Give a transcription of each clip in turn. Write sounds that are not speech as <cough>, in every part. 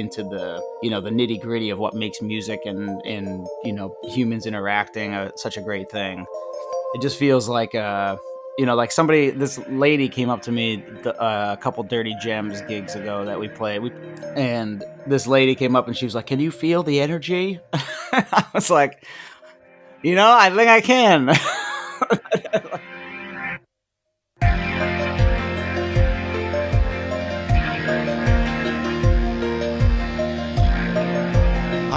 into the you know the nitty gritty of what makes music and and you know humans interacting uh, such a great thing. It just feels like uh you know like somebody this lady came up to me the, uh, a couple dirty gems gigs ago that we played. We and this lady came up and she was like can you feel the energy? <laughs> I was like you know i think i can <laughs> <laughs>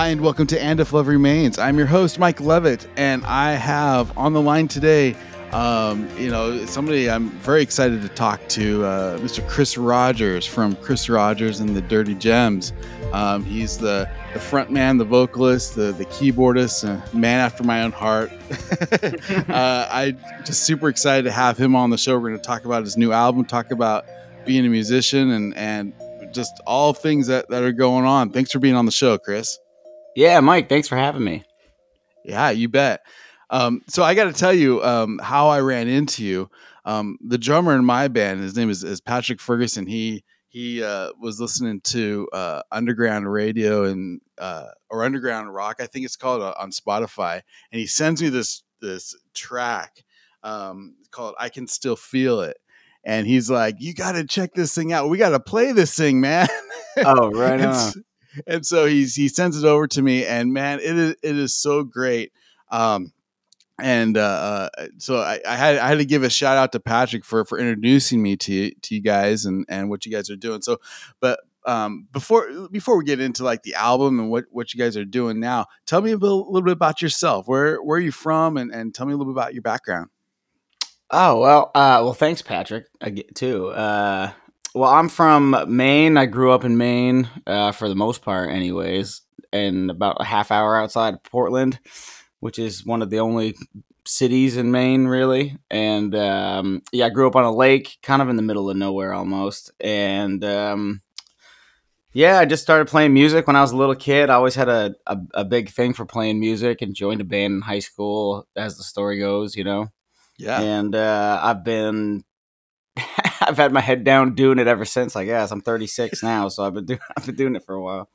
Hi, and welcome to And If Love Remains. I'm your host, Mike Levitt, and I have on the line today, um, you know, somebody I'm very excited to talk to, uh, Mr. Chris Rogers from Chris Rogers and the Dirty Gems. Um, he's the, the front man, the vocalist, the, the keyboardist, uh, man after my own heart. <laughs> uh, I'm just super excited to have him on the show. We're going to talk about his new album, talk about being a musician, and, and just all things that, that are going on. Thanks for being on the show, Chris. Yeah mike thanks for having me Yeah, you bet. Um, so I got to tell you um, how I ran into you. Um, the drummer in my band, his name is, is Patrick Ferguson. He he uh, was listening to uh, underground radio and uh, or underground rock, I think it's called uh, on Spotify, and he sends me this this track um, called "I Can Still Feel It." And he's like, "You got to check this thing out. We got to play this thing, man." oh right <laughs> on and so he's he sends it over to me and man it is it is so great um and uh, uh so I, I had I had to give a shout out to Patrick for for introducing me to to you guys and and what you guys are doing so but um before before we get into like the album and what what you guys are doing now tell me a little, little bit about yourself where where are you from and and tell me a little bit about your background Oh well, uh, well, thanks, Patrick. I get too. Uh, well, I'm from Maine. I grew up in Maine uh, for the most part, anyways, and about a half hour outside of Portland, which is one of the only cities in Maine, really. And um, yeah, I grew up on a lake, kind of in the middle of nowhere, almost. And um, yeah, I just started playing music when I was a little kid. I always had a, a, a big thing for playing music and joined a band in high school, as the story goes, you know yeah and uh, I've been <laughs> <laughs> I've had my head down doing it ever since. I guess I'm 36 <laughs> now, so I've been doing <laughs> I've been doing it for a while.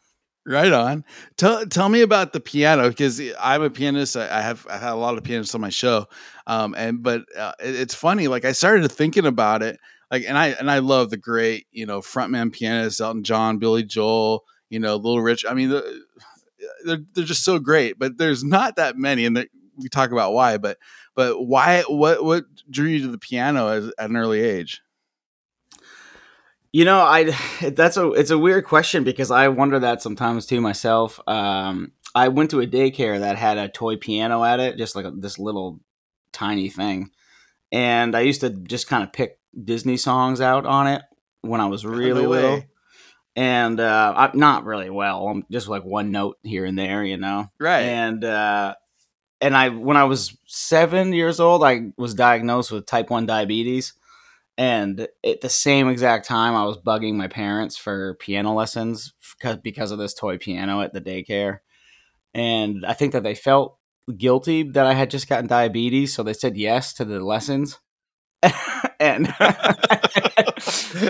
Right on. Tell tell me about the piano because I'm a pianist. I, I have I had a lot of pianists on my show, um, and but uh, it, it's funny. Like I started thinking about it, like and I and I love the great you know frontman pianists Elton John, Billy Joel, you know Little Rich. I mean, the, they're they're just so great. But there's not that many, and we talk about why. But but why? What what drew you to the piano as, at an early age? You know, I <sighs> that's a it's a weird question because I wonder that sometimes too myself. Um, I went to a daycare that had a toy piano at it, just like a, this little tiny thing, and I used to just kind of pick Disney songs out on it when I was really No little. And uh, I'm not really well. I'm just like one note here and there, you know. Right. and uh and i when i was seven years old i was diagnosed with type 1 diabetes and at the same exact time i was bugging my parents for piano lessons because of this toy piano at the daycare. And i think that they felt guilty that i had just gotten diabetes so they said yes to the lessons <laughs> and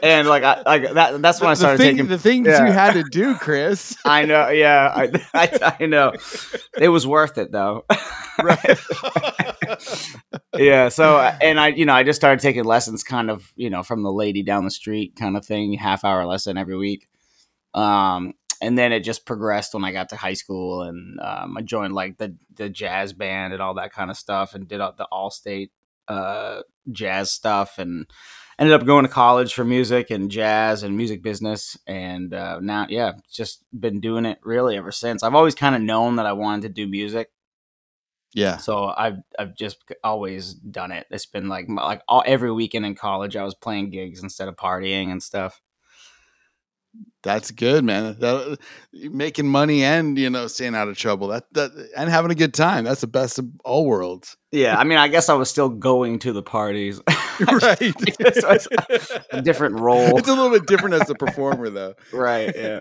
and like I, like that that's when i started the thing, taking the things yeah. you had to do, Chris. <laughs> I know, yeah, I, I, I know. It was worth it though. right. <laughs> yeah. So, and I, you know, I just started taking lessons, kind of, you know, from the lady down the street, kind of thing, half hour lesson every week. Um, and then it just progressed when I got to high school, and um, I joined like the the jazz band and all that kind of stuff, and did all- the all state uh, jazz stuff and ended up going to college for music and jazz and music business. And uh, now yeah just been doing it really ever since. I've always kind of known that i wanted to do music. Yeah. so i've i've just always done it. It's been like like all, every weekend in college i was playing gigs instead of partying and stuff That's good, man. That, making money and you know staying out of trouble. That that and having a good time. That's the best of all worlds. yeah i mean i guess i was still going to the parties <laughs> right. A different role It's a little bit different as a <laughs> performer, though. right yeah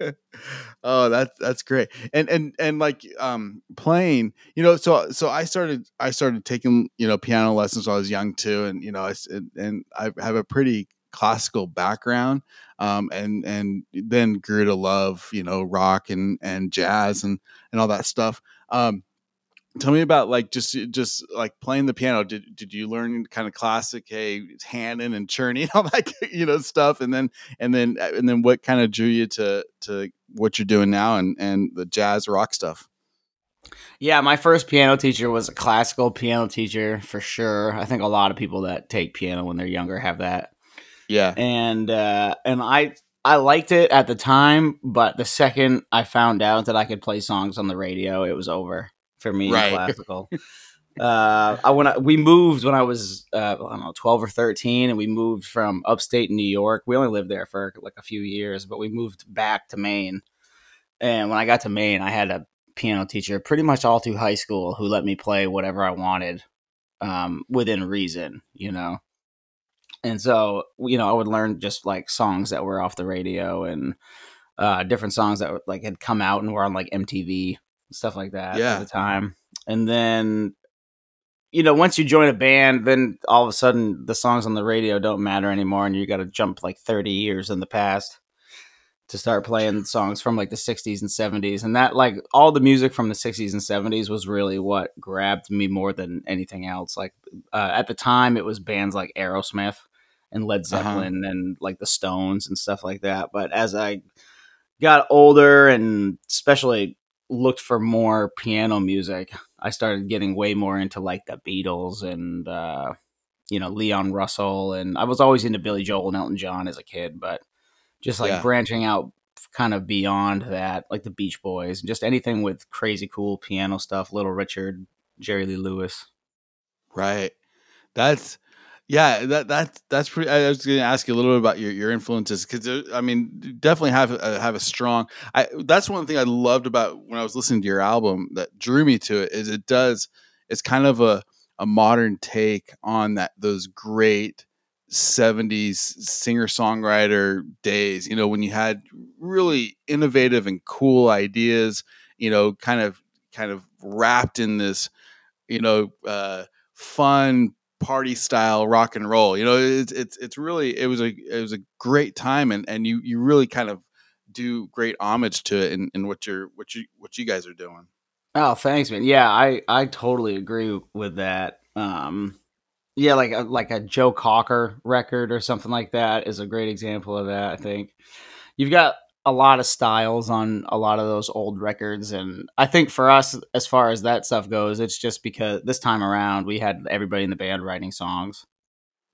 <laughs> oh, that's that's great. And and and like um playing, you know, so so I started I started taking you know piano lessons when I was young too, and you know I and I have a pretty classical background, um, and and then grew to love you know rock and and jazz and and all that stuff. Um, tell me about like just just like playing the piano did did you learn kind of classic hey handing and Czerny all that <laughs> you know stuff and then and then uh, and then what kind of drew you to to what you're doing now and and the jazz rock stuff Yeah, my first piano teacher was a classical piano teacher for sure. I think a lot of people that take piano when they're younger have that. Yeah And uh and I I liked it at the time, but the second I found out that I could play songs on the radio, it was over for me Right. classical. uh I when I, we moved when I was uh I don't know 12 or 13 and we moved from upstate New York. We only lived there for like a few years, but we moved back to Maine. And when I got to Maine, I had a piano teacher pretty much all through high school who let me play whatever I wanted um, within reason, you know. And so, you know, I would learn just like songs that were off the radio and uh, different songs that like had come out and were on like MTV stuff like that Yeah. at the time. And then, you know, once you join a band, then all of a sudden the songs on the radio don't matter anymore, and you got to jump like thirty years in the past to start playing songs from like the 60s and 70s and that like all the music from the 60s and 70s was really what grabbed me more than anything else like uh, at the time it was bands like aerosmith and led Uh-huh. zeppelin and like the stones and stuff like that but as i got older and especially looked for more piano music i started getting way more into like the beatles and uh you know leon russell and i was always into billy joel and elton john as a kid but just like Yeah. branching out kind of beyond that, like the Beach Boys, and just anything with crazy cool piano stuff, Little Richard, Jerry Lee Lewis. right that's yeah that that that's pretty i was going to ask you a little bit about your your influences because i mean definitely have a, have a strong i that's one thing i loved about when i was listening to your album that drew me to it is it does it's kind of a a modern take on that those great 70s singer songwriter days you know when you had really innovative and cool ideas you know kind of kind of wrapped in this you know uh fun party style rock and roll you know it's it's it's really it was a it was a great time and and you you really kind of do great homage to it in, in what you're what you what you guys are doing Oh, thanks, man. Yeah, I I totally agree with that. Um, yeah, like a, like a Joe Cocker record or something like that is a great example of that. I think you've got a lot of styles on a lot of those old records, and I think for us, as far as that stuff goes, it's just because this time around we had everybody in the band writing songs.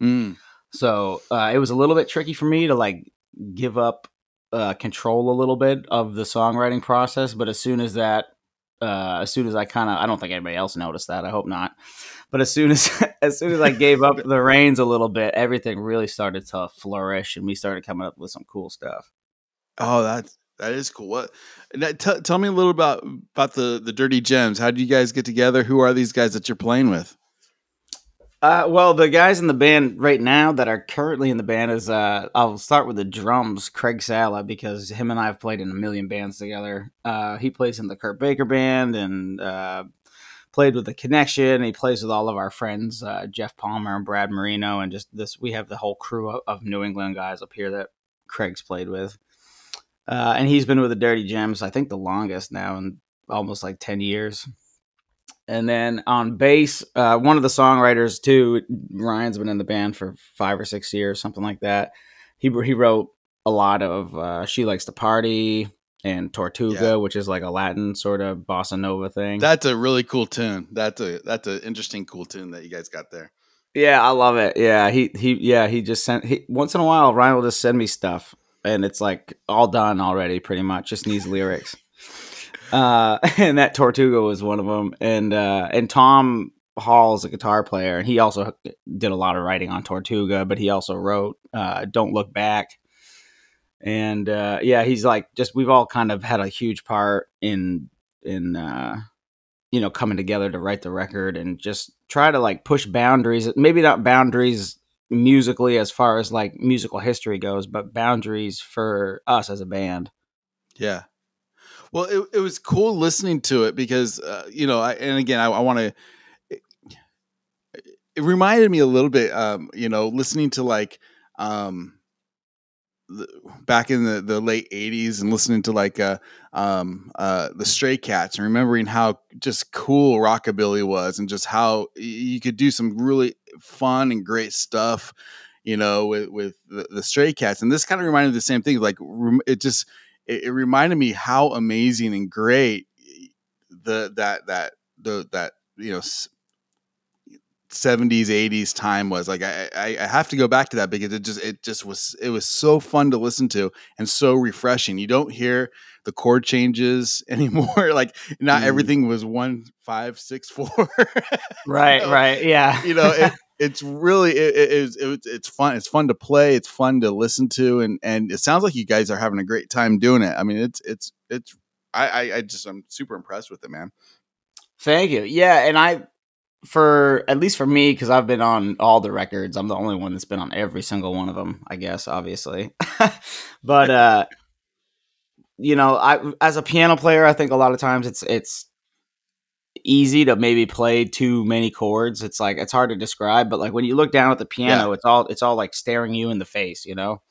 mm, So uh, it was a little bit tricky for me to like give up uh, control a little bit of the songwriting process. But as soon as that, uh, as soon as I kind of, I don't think anybody else noticed that. I hope not. But as soon as, <laughs> as soon as I gave up <laughs> the reins a little bit, everything really started to flourish, and we started coming up with some cool stuff. Oh that's that is cool what that- t- tell me a little about about the the dirty gems how do you guys get together who are these guys that you're playing with Uh, well, the guys in the band right now that are currently in the band is uh, I'll start with the drums, Craig Sala, because him and I have played in a million bands together. Uh, he plays in the Kurt Baker band and uh, played with the Connection. He plays with all of our friends, uh, Jeff Palmer and Brad Marino, and just this. We have the whole crew of New England guys up here that Craig's played with, uh, and he's been with the Dirty Gems, I think, the longest now, in almost like ten years. And then on bass, uh, one of the songwriters too, Ryan's been in the band for five or six years, something like that. He he wrote a lot of uh, "She Likes to Party" and "Tortuga," Yeah. which is like a Latin sort of bossa nova thing. that's a really cool tune that's a that's an interesting cool tune that you guys got there Yeah, I love it. Yeah, he he yeah he just sent he once in a while Ryan will just send me stuff and it's like all done already pretty much just needs lyrics. Uh, <laughs> and that Tortuga was one of them, and uh, and Tom Hall's a guitar player, and he also did a lot of writing on Tortuga, but he also wrote uh, "Don't Look Back," and uh, yeah, he's like just we've all kind of had a huge part in in uh, you know coming together to write the record and just try to like push boundaries, maybe not boundaries musically as far as like musical history goes, but boundaries for us as a band. Yeah. Well, it, it was cool listening to it because, uh, you know, I, and again, I, I want to, it, it reminded me a little bit, um, you know, listening to like, um, back in the, the late 80s and listening to like uh, um, uh, the stray cats and remembering how just cool rockabilly was and just how you could do some really fun and great stuff you know with, with the, the stray cats. And this kind of reminded me the same thing like it just it, it reminded me how amazing and great the that that the that you know 70s 80s time was like I, I, have to go back to that because it just it just was it was so fun to listen to and so refreshing. You don't hear the chord changes <laughs> anymore like not mm. everything was one five six four <laughs> right you know? right yeah. You know it, <laughs> it's really it, it, it, it's fun it's fun to play it's fun to listen to and and it sounds like you guys are having a great time doing it. I mean it's it's it's i i, I just i'm super impressed with it man. Thank you. Yeah and i for at least for me because i've been on all the records. I'm the only one that's been on every single one of them i guess obviously. <laughs> But uh you know i as a piano player i think a lot of times it's it's easy to maybe play too many chords. It's like it's hard to describe but like when you look down at the piano yeah. it's all it's all like staring you in the face you know?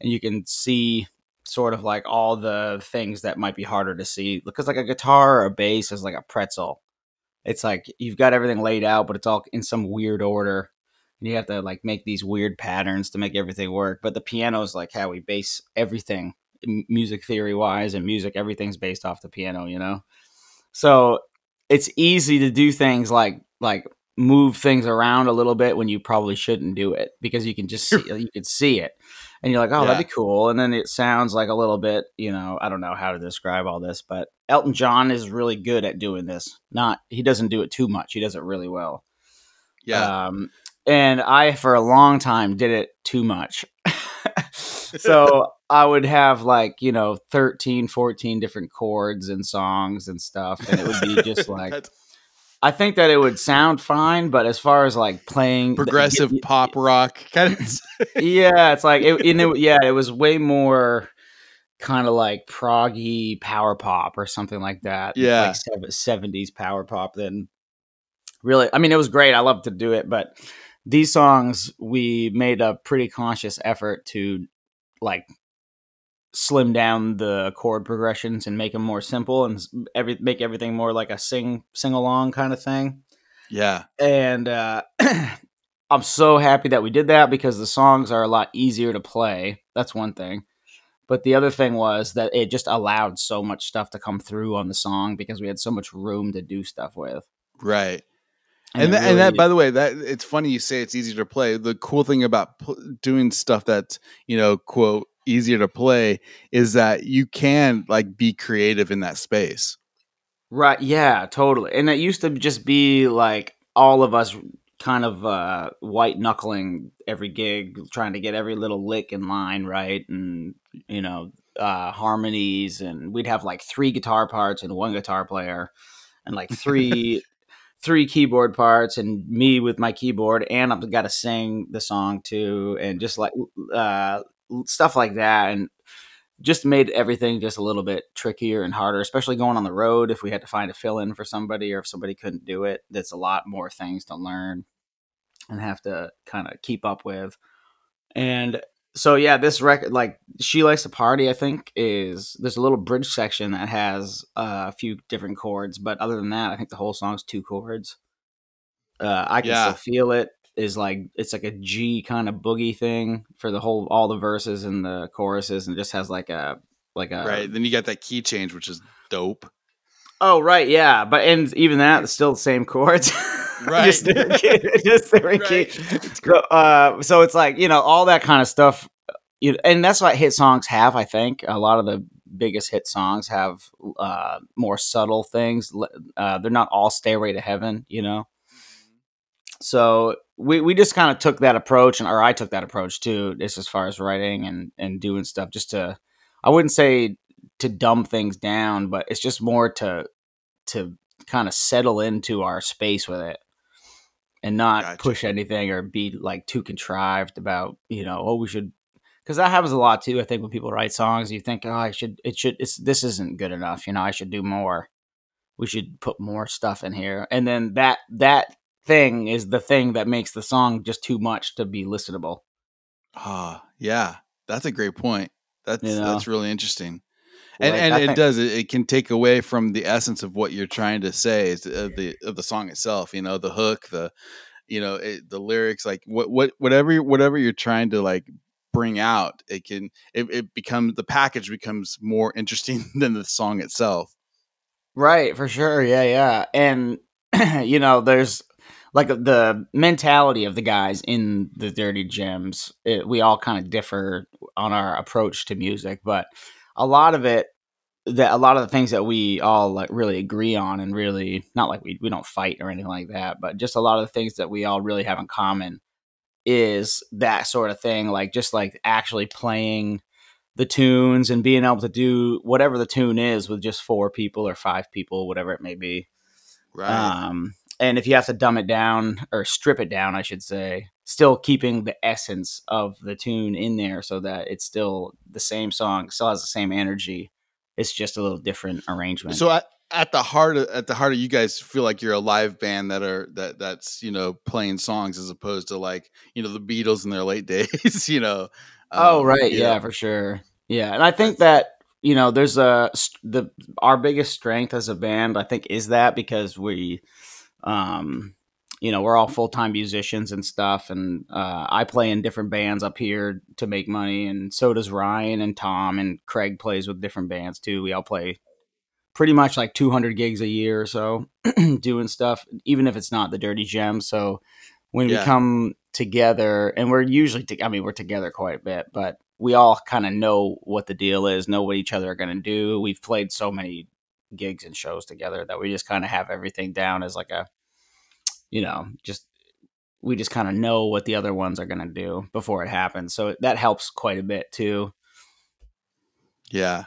And you can see sort of like all the things that might be harder to see because like a guitar or a bass is like a pretzel it's like you've got everything laid out, but it's all in some weird order. And you have to like make these weird patterns to make everything work. But the piano is like how we base everything music theory wise and music, everything's based off the piano, you know? So it's easy to do things like like move things around a little bit when you probably shouldn't do it because you can just see, you can see it and you're like, oh, yeah. that'd be cool. And then it sounds like a little bit, you know, I don't know how to describe all this, but Elton John is really good at doing this. Not he doesn't do it too much. He does it really well. Yeah. Um, and I for a long time did it too much. <laughs> so <laughs> I would have like, you know, 13, 14 different chords and songs and stuff and it would be just <laughs> like I think that it would sound fine, but as far as like playing progressive the, pop rock <laughs> kind of, yeah, it's like it, it, yeah, it was way more kind of like proggy power pop or something like that. Yeah, like seventies power pop. Then really, I mean, it was great. I loved to do it, but these songs we made a pretty conscious effort to like slim down the chord progressions and make them more simple and every make everything more like a sing sing along kind of thing. Yeah. And uh <clears throat> I'm so happy that we did that because the songs are a lot easier to play. That's one thing. But the other thing was that it just allowed so much stuff to come through on the song because we had so much room to do stuff with. Right. And, and, that, really, and that, by the way, that it's funny you say it's easier to play. The cool thing about p- doing stuff that's you know, quote, easier to play is that you can like be creative in that space. Right. Yeah, totally. And it used to just be like all of us kind of uh, white knuckling every gig, trying to get every little lick in line right, and you know uh, harmonies, and we'd have like three guitar parts and one guitar player, and like three <laughs> three keyboard parts, and me with my keyboard, and I've got to sing the song too, and just like uh, stuff like that, and just made everything just a little bit trickier and harder, especially going on the road. If we had to find a fill in for somebody, or if somebody couldn't do it, that's a lot more things to learn and have to kind of keep up with. And so, yeah, this record, like she likes to party, I think is there's a little bridge section that has uh, a few different chords, but other than that, I think the whole song's two chords. Uh, I can yeah. still feel it is like it's like a G kind of boogie thing for the whole all the verses and the choruses, and just has like a like a right. Then you got that key change, which is dope. Oh right, yeah, but and even that is still the same chords. <laughs> Right. just <laughs> just Right. repeat. So, uh, so it's like you know all that kind of stuff, you and that's what hit songs have. I think a lot of the biggest hit songs have uh, more subtle things. Uh, they're not all "Stairway to Heaven," you know. So we we just kind of took that approach, and or I took that approach too, just as far as writing and and doing stuff, just to I wouldn't say to dumb things down, but it's just more to to kind of settle into our space with it and not Gotcha. push anything or be like too contrived about you know oh we should because that happens a lot too i think when people write songs you think oh i should it should it's this isn't good enough you know i should do more we should put more stuff in here and then that that thing is the thing that makes the song just too much to be listenable Ah, yeah, that's a great point. That's You know? that's really interesting. And Like, and I it think- does it, it can take away from the essence of what you're trying to say is of the of the song itself. You know, the hook, the you know it, the lyrics, like what what whatever whatever you're trying to like bring out, it can it, it becomes the package becomes more interesting <laughs> than the song itself. Right, for sure. Yeah, yeah. And <clears throat> you know, there's like the mentality of the guys in the Dirty Gems. It, we all kind of differ on our approach to music, but a lot of it that a lot of the things that we all like really agree on and really not like we we don't fight or anything like that, but just a lot of the things that we all really have in common is that sort of thing like just like actually playing the tunes and being able to do whatever the tune is with just four people or five people, whatever it may be. Right. Um, and if you have to dumb it down or strip it down, I should say, still keeping the essence of the tune in there so that it's still the same song, still has the same energy. It's just a little different arrangement. so at, at the heart of at the heart of you guys feel like you're a live band that are that that's you know playing songs as opposed to like you know the Beatles in their late <laughs> days. you know. Oh Um, right, you yeah, for sure. Yeah, and I think that you know, there's a the our biggest strength as a band. I think is that because we, um, you know, we're all full time musicians and stuff, and uh, I play in different bands up here to make money, and so does Ryan and Tom and Craig plays with different bands too. We all play pretty much like 200 gigs a year or so <clears throat> doing stuff, even if it's not the Dirty Gems. So when Yeah. we come together, and we're usually, to, I mean, we're together quite a bit, but we all kind of know what the deal is, know what each other are going to do. We've played so many gigs and shows together that we just kind of have everything down as like a, you know, just we just kind of know what the other ones are going to do before it happens. So that helps quite a bit too. Yeah.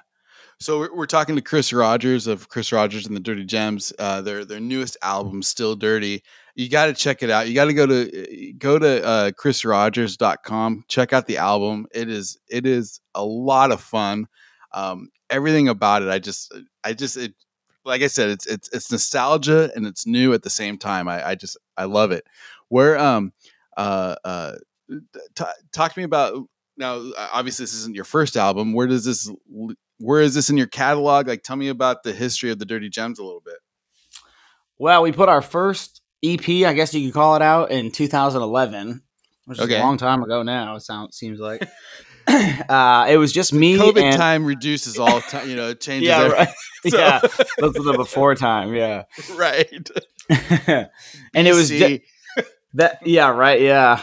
So we're, talking to Chris Rogers of Chris Rogers and the Dirty Gems. Uh, their their newest album, Still Dirty. You got to check it out. You got to go to go to uh, chrisrogers.com. Check out the album. It is it is a lot of fun. Um, everything about it, I just I just it like I said, it's it's it's nostalgia and it's new at the same time. I, I just I love it. Where um uh uh t- talk to me about now. Obviously, this isn't your first album. Where does this where is this in your catalog? Like, tell me about the history of the Dirty Gems a little bit. Well, we put our first EP, I guess you could call it out, in 2011, which is a long time ago now. It sounds seems like. <clears throat> uh, it was just me COVID and time reduces all time. You know, it <laughs> changes. yeah, right. <laughs> <laughs> so- yeah, that's the before time. Yeah, right. and it was BC. ju- that. Yeah, right. Yeah,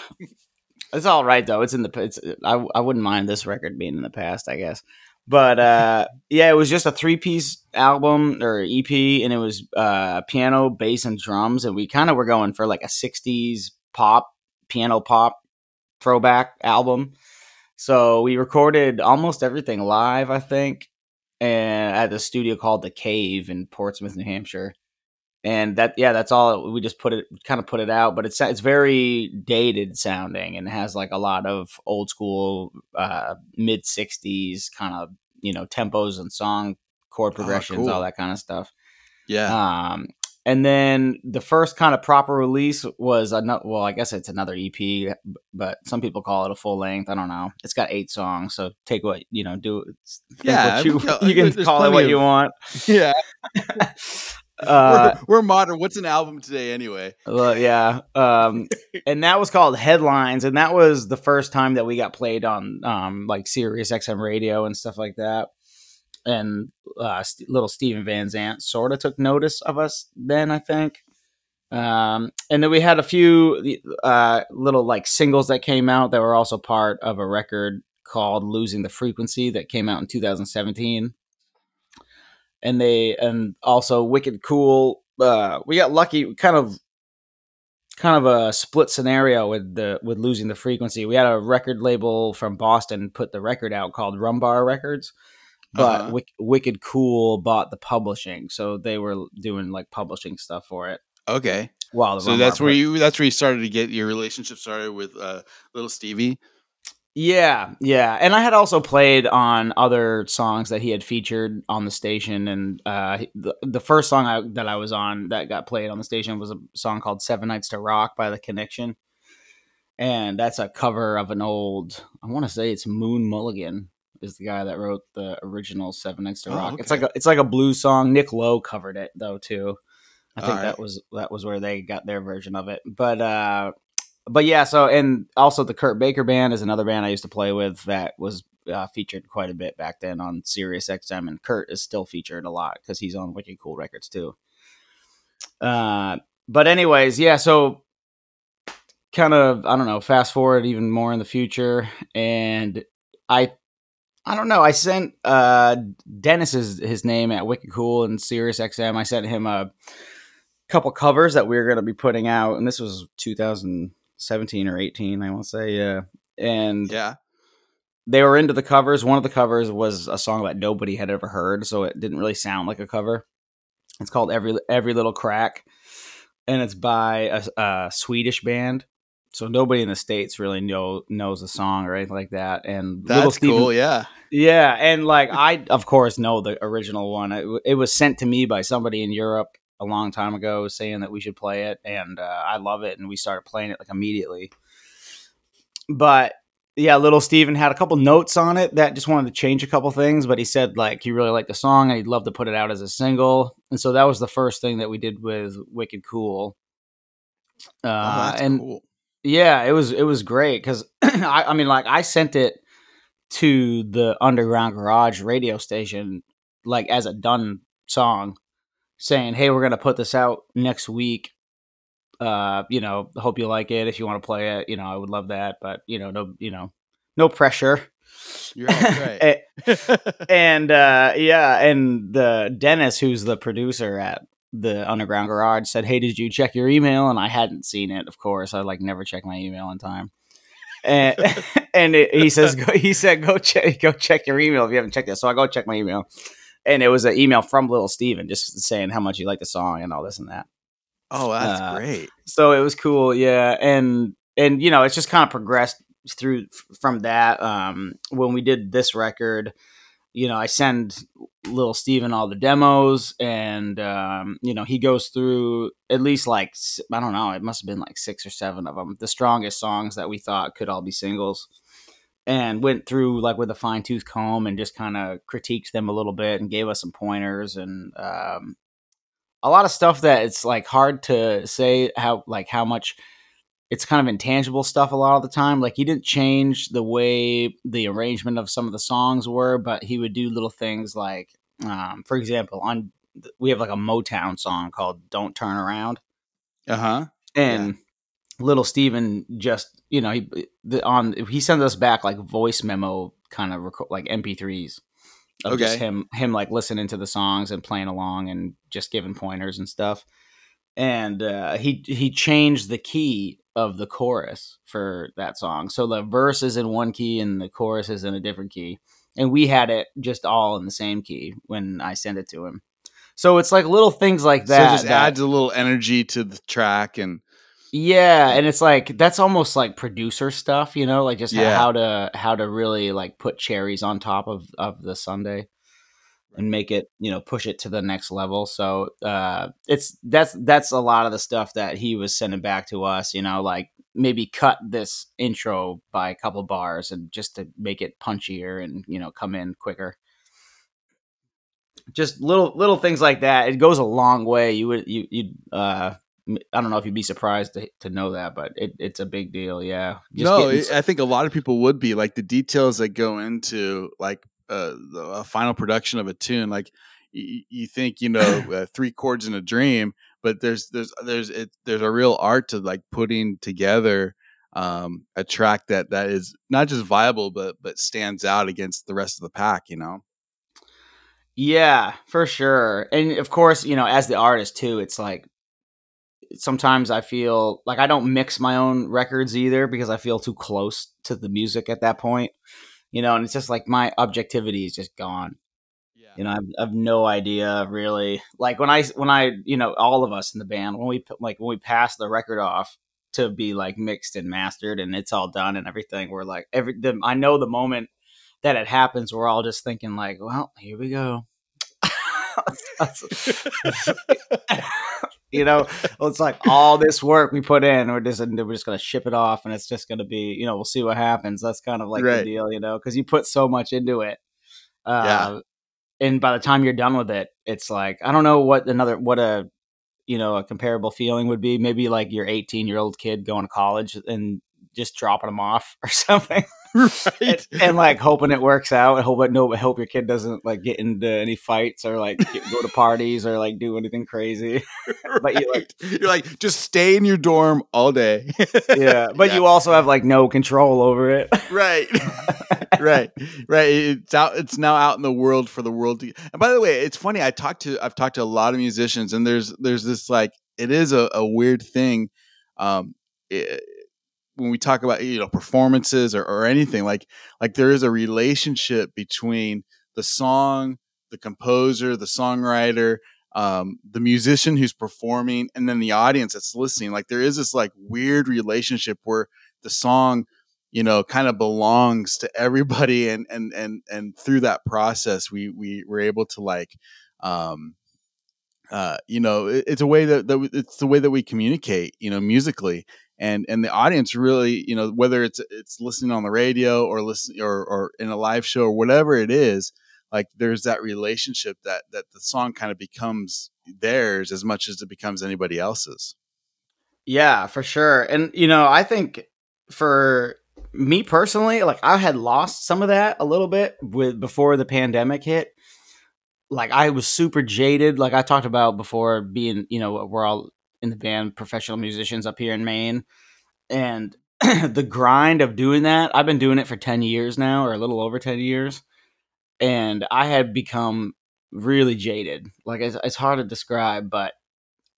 it's all right though. It's in the. It's. I. I wouldn't mind this record being in the past. I guess. But uh, yeah, it was just a three-piece album or EP, and it was uh, piano, bass, and drums. And we kind of were going for like a '60s pop, piano pop throwback album. So we recorded almost everything live, I think, and at the studio called the Cave in Portsmouth, New Hampshire. And that, yeah, that's all. We just put it, kind of put it out, but it's it's very dated sounding and has like a lot of old school, uh, mid '60s kind of you know tempos and song chord progressions, cool. all that kind of stuff. Yeah. Um, and then the first kind of proper release was another. Well, I guess it's another EP, but some people call it a full length. I don't know. It's got eight songs, so take what you know. Do Yeah, what you, you can call it what of- you want. <laughs> yeah. <laughs> Uh, we're, we're modern. What's an album today, anyway? well, yeah. Um, and that was called Headlines, and that was the first time that we got played on um, like Sirius XM radio and stuff like that. And uh, St- little Steven Van Zandt sort of took notice of us then, I think. Um, and then we had a few uh, little like singles that came out that were also part of a record called "Losing the Frequency" that came out in 2017. And they and also "Wicked Cool." Uh, we got lucky, kind of, kind of a split scenario with the with losing the frequency. We had a record label from Boston put the record out called Rumbar Records, but Uh-huh. Wick, Wicked Cool bought the publishing, so they were doing like publishing stuff for it. Okay. Wow. So that's where you that's where you started to get your relationship started with uh, little Stevie. Yeah, yeah, and I had also played on other songs that he had featured on the station, and uh, the the first song I, that I was on that got played on the station was a song called Seven Nights to Rock" by The Connection, and that's a cover of an old. I want to say it's Moon Mulligan is the guy that wrote the original Seven Nights to Oh, Rock. It's like a, it's like a blues song. Nick Lowe covered it though too. I think Alright. that was that was where they got their version of it. But uh but yeah, so and also the Kurt Baker band is another band I used to play with that was uh, featured quite a bit back then on Sirius XM, and Kurt is still featured a lot because he's on Wicked Cool Records too. Uh, but anyways, yeah, so kind of I don't know, fast forward even more in the future, and I I don't know. I sent uh Dennis is his name at Wicked Cool and Sirius XM. I sent him a couple covers that we were going to be putting out, and this was 2017 or 18, I want to say, yeah. And Yeah. they were into the covers. One of the covers was a song that nobody had ever heard, so it didn't really sound like a cover. It's called "Every Every Little Crack," and it's by a, a Swedish band. So nobody in the states really know knows the song or anything like that. And Little That's Steven, cool. Yeah. yeah, and like I, of course, know the original one. It, it was sent to me by somebody in Europe a long time ago, saying that we should play it, and uh, I love it, and we started playing it like immediately. But yeah, little Steven had a couple notes on it that just wanted to change a couple things, but he said like he really liked the song and he'd love to put it out as a single, and so that was the first thing that we did with Wicked Cool. Oh, Uh, that's and cool. Yeah, it was it was great because <clears throat> I, I mean, like I sent it to the Underground Garage radio station, like as a done song, saying, "Hey, we're gonna put this out next week. Uh, you know, hope you like it. If you want to play it, you know, I would love that. But you know, no, you know, no pressure." <laughs> Right. <laughs> And uh, yeah, and the Dennis, who's the producer at the Underground Garage, said, "Hey, did you check your email?" And I hadn't seen it. Of course, I like never check my email in time. And <laughs> and it, he says, go, he said, "Go check, go check your email if you haven't checked it." So I go check my email, and it was an email from Little Steven just saying how much he liked the song and all this and that oh, that's uh, great. so it was cool yeah and and you know it's just kind of progressed through from that um when we did this record you know i send little steven all the demos and um you know he goes through at least like I don't know it must have been like six or seven of them the strongest songs that we thought could all be singles and went through like with a fine tooth comb and just kind of critiqued them a little bit and gave us some pointers and um a lot of stuff that it's like hard to say how like how much it's kind of intangible stuff a lot of the time like he didn't change the way the arrangement of some of the songs were but he would do little things like um, for example on we have like a motown song called don't turn around. Uh huh. and little steven just you know he the, on he sends us back like voice memo kind of like mp3s of just Okay. him him like listening to the songs and playing along and just giving pointers and stuff. And uh, he he changed the key of the chorus for that song. So the verse is in one key and the chorus is in a different key and we had it just all in the same key when i sent it to him so it's like little things like that so it just that- adds a little energy to the track and yeah, and it's like that's almost like producer stuff, you know, like just Yeah. how to how to really like put cherries on top of of the sundae and make it, you know, push it to the next level. So, uh it's that's that's a lot of the stuff that he was sending back to us, you know, like maybe cut this intro by a couple bars and just to make it punchier and, you know, come in quicker. Just little little things like that. It goes a long way. You would you you uh I don't know if you'd be surprised to, to know that, but it, it's a big deal. Yeah. Just no, getting I think a lot of people would be like the details that go into like uh, the a final production of a tune. Like y- you think you know <laughs> uh, three chords in a dream, but there's there's there's it, there's a real art to like putting together um, a track that that is not just viable but but stands out against the rest of the pack. You know. Yeah, for sure. And of course, you know, as the artist too, it's like sometimes I feel like I don't mix my own records either because I feel too close to the music at that point. You know, and it's just like my objectivity is just gone. Yeah. You know, I've, I've no idea really. Like when I when I you know all of us in the band when we like when we pass the record off to be like mixed and mastered and it's all done and everything, we're like every the, I know the moment that it happens, we're all just thinking like, well, here we go. You know, it's like all this work we put in, we're just we're just gonna ship it off, and it's just gonna be, you know, we'll see what happens. That's kind of like Right. the deal, you know, because you put so much into it. Uh, Yeah. And by the time you're done with it, it's like I don't know what another what a you know a comparable feeling would be. Maybe like your 18 year old kid going to college and just dropping them off <laughs> or something and, right. and like hoping it works out. I hope no, hope your kid doesn't like get into any fights or like get, go to parties or like do anything crazy. <laughs> but you like you're like just stay in your dorm all day. <laughs> Yeah, but Yeah. you also have like no control over it. right right right it's out it's now out in the world for the world to and by the way it's funny i talked to i've talked to a lot of musicians and there's there's this like it is a, a weird thing um it, when we talk about you know performances or, or anything like like there is a relationship between the song the composer the songwriter um, the musician who's performing and then the audience that's listening. Like there is this like weird relationship where the song you know kind of belongs to everybody and and and and through that process we we were able to like um uh you know it, it's a way that, that it's the way that we communicate you know musically and and the audience really you know whether it's it's listening on the radio or listen or or in a live show or whatever it is like there's that relationship that that the song kind of becomes theirs as much as it becomes anybody else's Yeah, for sure. And you know, I think for me personally, like I had lost some of that a little bit with before the pandemic hit. Like I was super jaded, like I talked about before being, you know, we're all in the band professional musicians up here in Maine. And <clears throat> the grind of doing that, I've been doing it for 10 years now or a little over 10 years. And I had become really jaded. Like it's, it's hard to describe, but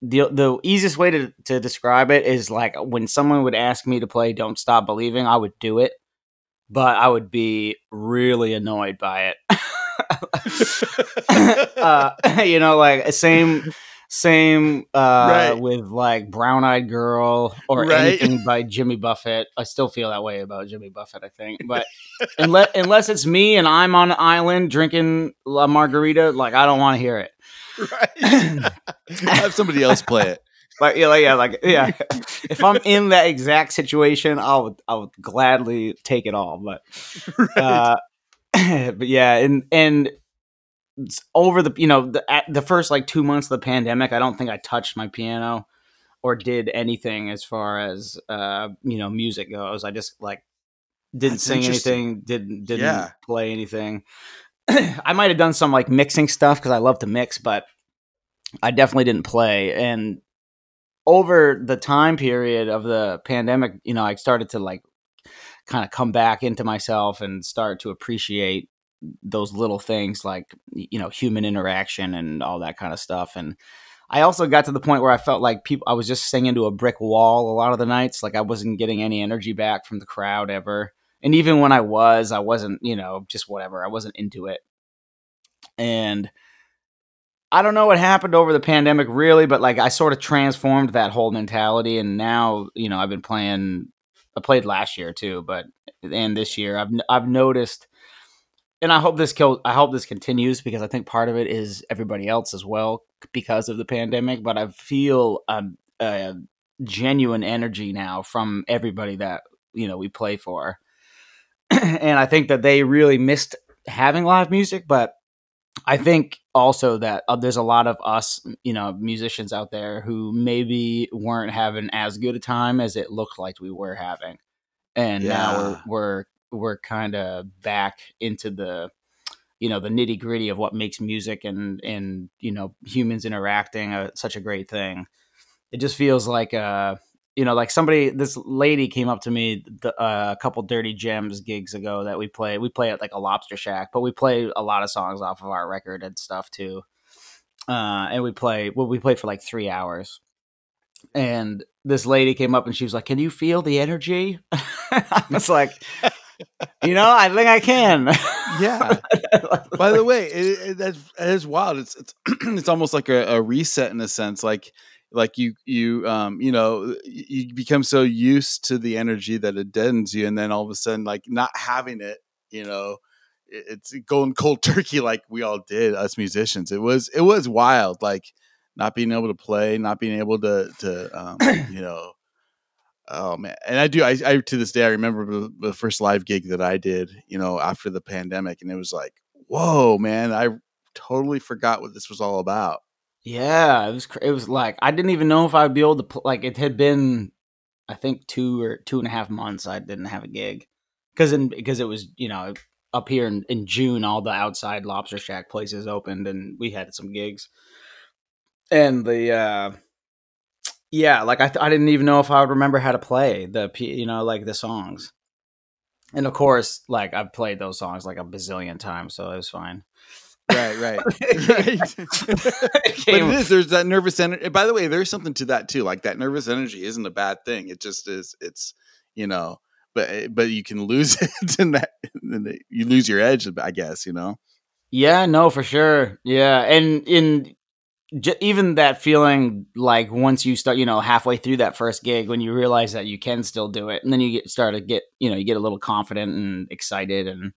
the the easiest way to, to describe it is like when someone would ask me to play Don't Stop Believing, I would do it, but I would be really annoyed by it. <laughs> <laughs> uh, <laughs> you know, like same same uh Right. with like Brown Eyed Girl or Right. anything by Jimmy Buffett. I still feel that way about Jimmy Buffett, I think. But <laughs> unless unless it's me and I'm on an island drinking a margarita, like I don't want to hear it. right <laughs> have somebody else play it <laughs> Like yeah, like, yeah, like yeah. if I'm in that exact situation, I would I would gladly take it all. But right. uh, <clears throat> but yeah, and and over the you know the at the first like two months of the pandemic, I don't think I touched my piano or did anything as far as uh you know music goes. I just like didn't That's sing anything, didn't didn't Yeah. play anything. <clears throat> I might have done some like mixing stuff because I love to mix, but I definitely didn't play. And over the time period of the pandemic, you know, I started to like kind of come back into myself and start to appreciate those little things like you know human interaction and all that kind of stuff and i also got to the point where i felt like people i was just singing to a brick wall a lot of the nights like i wasn't getting any energy back from the crowd ever and even when i was i wasn't you know just whatever i wasn't into it. And I don't know what happened over the pandemic really, but like I sort of transformed that whole mentality and now, you know, I've been playing I played last year too, but and this year I've I've noticed and I hope this kill I hope this continues because I think part of it is everybody else as well because of the pandemic, but I feel um, a genuine energy now from everybody that, you know, we play for. <clears throat> and I think that they really missed having live music, but I think also that uh, there's a lot of us, you know, musicians out there who maybe weren't having as good a time as it looked like we were having, and now we're we're we're kind of back into the you know the nitty gritty of what makes music and and you know humans interacting uh, such a great thing. It just feels like uh you know like somebody this lady came up to me the, uh, a couple dirty gems gigs ago that we play we play at like a lobster shack but we play a lot of songs off of our record and stuff too. Uh and we play well we play for like three hours. And this lady came up and she was like can you feel the energy? <laughs> I was like you know i think i can Yeah. <laughs> By the way, it, it, that's that is wild. It's it's <clears throat> it's almost like a, a reset in a sense. Like like you you um you know you become so used to the energy that it deadens you, and then all of a sudden like not having it, you know, it, it's going cold <laughs> turkey like we all did us musicians. It was it was wild. Like not being able to play, not being able to to um, <clears throat> you know Oh man, and I do. I, I to this day I remember the, first live gig that I did. You know, after the pandemic, and it was like, whoa, man! I totally forgot what this was all about. Yeah, it was. It was like I didn't even know if I'd be able to. Like it had been, I think two or two and a half months. I didn't have a gig because in because it was you know up here in, in June, all the outside Lobster Shack places opened, and we had some gigs. And the uh yeah, like I th- I didn't even know if I would remember how to play the you know like the songs. And of course, like I've played those songs like a bazillion times, so it was fine. Right, right, <laughs> <laughs> right. <laughs> but it is. There's that nervous energy. By the way, there's something to that too. Like that nervous energy isn't a bad thing. It just is. It's you know, but eh, but you can lose it, and that and you lose your edge. I guess you know. Yeah, no, for sure. Yeah, and in j- even that feeling, like once you start, you know, halfway through that first gig, when you realize that you can still do it, and then you get start to get, you know, you get a little confident and excited and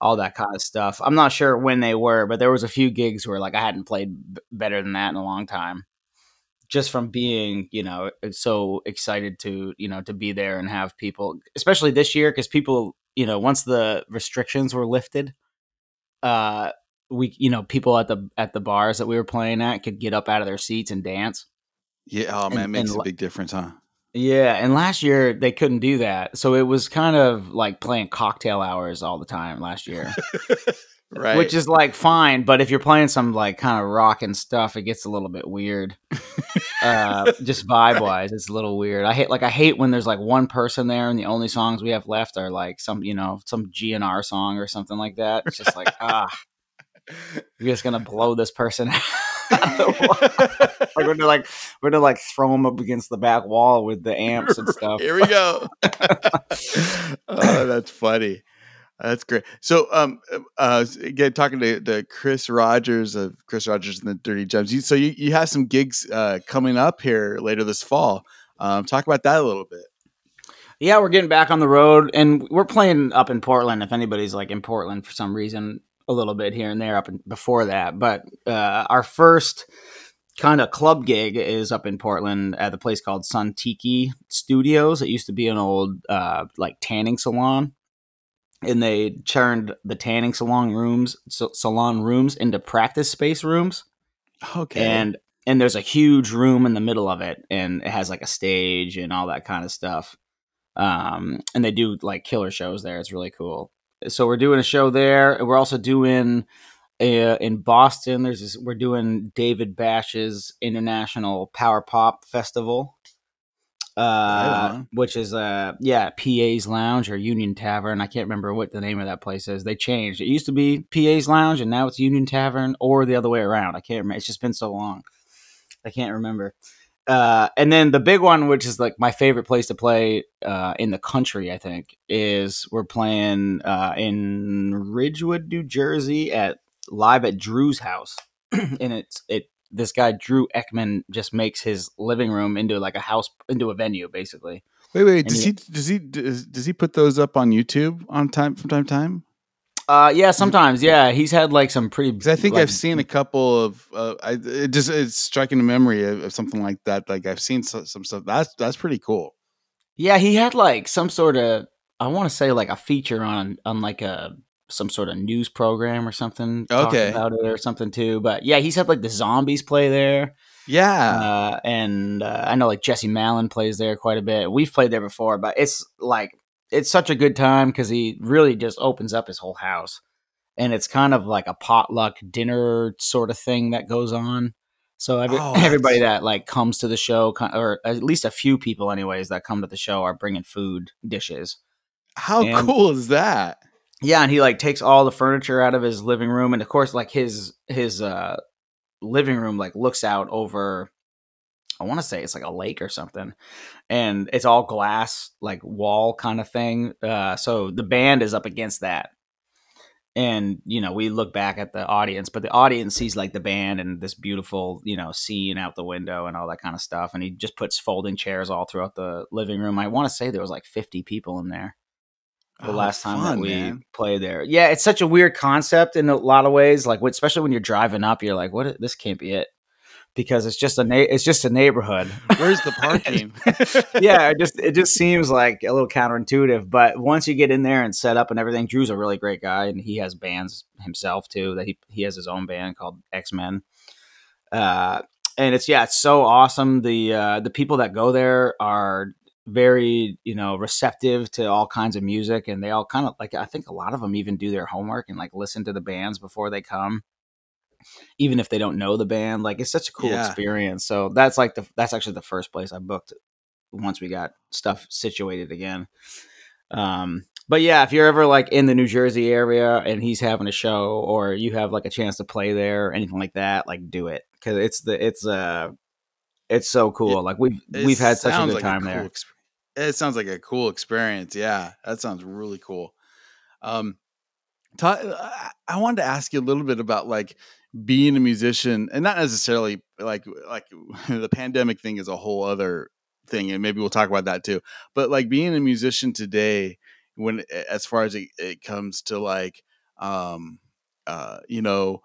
all that kind of stuff. I'm not sure when they were, but there was a few gigs where like I hadn't played b- better than that in a long time, just from being, you know, so excited to, you know, to be there and have people, especially this year, because people, you know, once the restrictions were lifted uh we you know people at the at the bars that we were playing at could get up out of their seats and dance Yeah. Oh man, And- it makes and a big difference, huh? yeah and last year they couldn't do that so it was kind of like playing cocktail hours all the time last year <laughs> Right. which is like fine but if you're playing some like kind of rock and stuff it gets a little bit weird uh <laughs> just vibe wise it's a little weird i hate like i hate when there's like one person there and the only songs we have left are like some you know some gnr song or something like that it's just like ah you're just gonna blow this person <laughs> out of the <laughs> wall. like we're gonna like we're gonna like throw them up against the back wall with the amps and <laughs> stuff Here we go. oh, that's funny. That's great. So, um, uh, again, talking to, to Chris Rogers of Chris Rogers and the Dirty Gems. You, so you, you have some gigs uh, coming up here later this fall. Um, talk about that a little bit. yeah we're getting back on the road and we're playing up in portland if anybody's like in portland for some reason a little bit here and there up in, before that but uh our first kind of club gig is up in portland at the place called sun tiki studios. It used to be an old uh like tanning salon and they turned the tanning salon rooms sa- salon rooms into practice space rooms. Okay. and and there's a huge room in the middle of it and it has like a stage and all that kind of stuff. Um and they do like killer shows there. It's really cool so we're doing a show there. And we're also doing uh, in boston there's this we're doing david bash's international power pop festival uh which is uh yeah pa's lounge or union tavern. I can't remember what the name of that place is. They changed. It used to be pa's lounge and now it's union tavern or the other way around. I can't remember it's just been so long. I can't remember uh and then the big one which is like my favorite place to play uh in the country i think is we're playing uh in ridgewood new jersey at live at drew's house <clears throat> and it's it this guy drew ekman just makes his living room into like a house into a venue basically wait, wait. and Does he- he does he does, does he put those up on YouTube on time from time to time? Uh yeah sometimes yeah he's had like some pretty Because I think like, I've seen a couple of. Uh, I it just it's striking a memory of, of something like that. Like I've seen so, some stuff. That's that's pretty cool. Yeah, he had like some sort of I want to say like a feature on on like a some sort of news program or something Okay. about it or something too. But yeah, he's had like the zombies play there. Yeah. Uh, and uh, I know like Jesse Malin plays there quite a bit. We've played there before, but it's like it's such a good time because he really just opens up his whole house. and it's kind of like a potluck dinner sort of thing that goes on. So every, Oh, <laughs> everybody that like comes to the show, or at least a few people, anyways, that come to the show are bringing food dishes. How And- cool is that? Yeah, and he like takes all the furniture out of his living room, and of course, like his his uh living room like looks out over. I want to say it's like a lake or something, and it's all glass, like wall kind of thing. Uh, so the band is up against that, and you know we look back at the audience, but the audience sees like the band and this beautiful you know scene out the window and all that kind of stuff. And he just puts folding chairs all throughout the living room. I want to say there was like fifty people in there the Oh, last time fun, that we man. played there. Yeah, it's such a weird concept in a lot of ways. Like, especially when you're driving up, you're like, "What? This can't be it," because it's just a na- it's just a neighborhood. Where's the parking? <laughs> yeah, it just it just seems like a little counterintuitive. But once you get in there and set up and everything, Drew's a really great guy, and he has bands himself too. That he he has his own band called X Men. Uh, and it's yeah, it's so awesome. The uh, the people that go there are very you know receptive to all kinds of music, and they all kind of like I think a lot of them even do their homework and like listen to the bands before they come. Even if they don't know the band, like it's such a cool Yeah. experience. So that's like the that's actually the first place I booked once we got stuff situated again. Um, but yeah, if you're ever like in the New Jersey area and he's having a show, or you have like a chance to play there, or anything like that, like do it because it's the it's uh it's so cool. like we've we've had such a good like time cool there. exp- it sounds like a cool experience. Yeah, that sounds really cool. Um, Ta- I- I wanted to ask you a little bit about like being a musician, and not necessarily like like <laughs> the pandemic thing is a whole other thing, and maybe we'll talk about that too. But like being a musician today, when as far as it, it comes to like um uh you know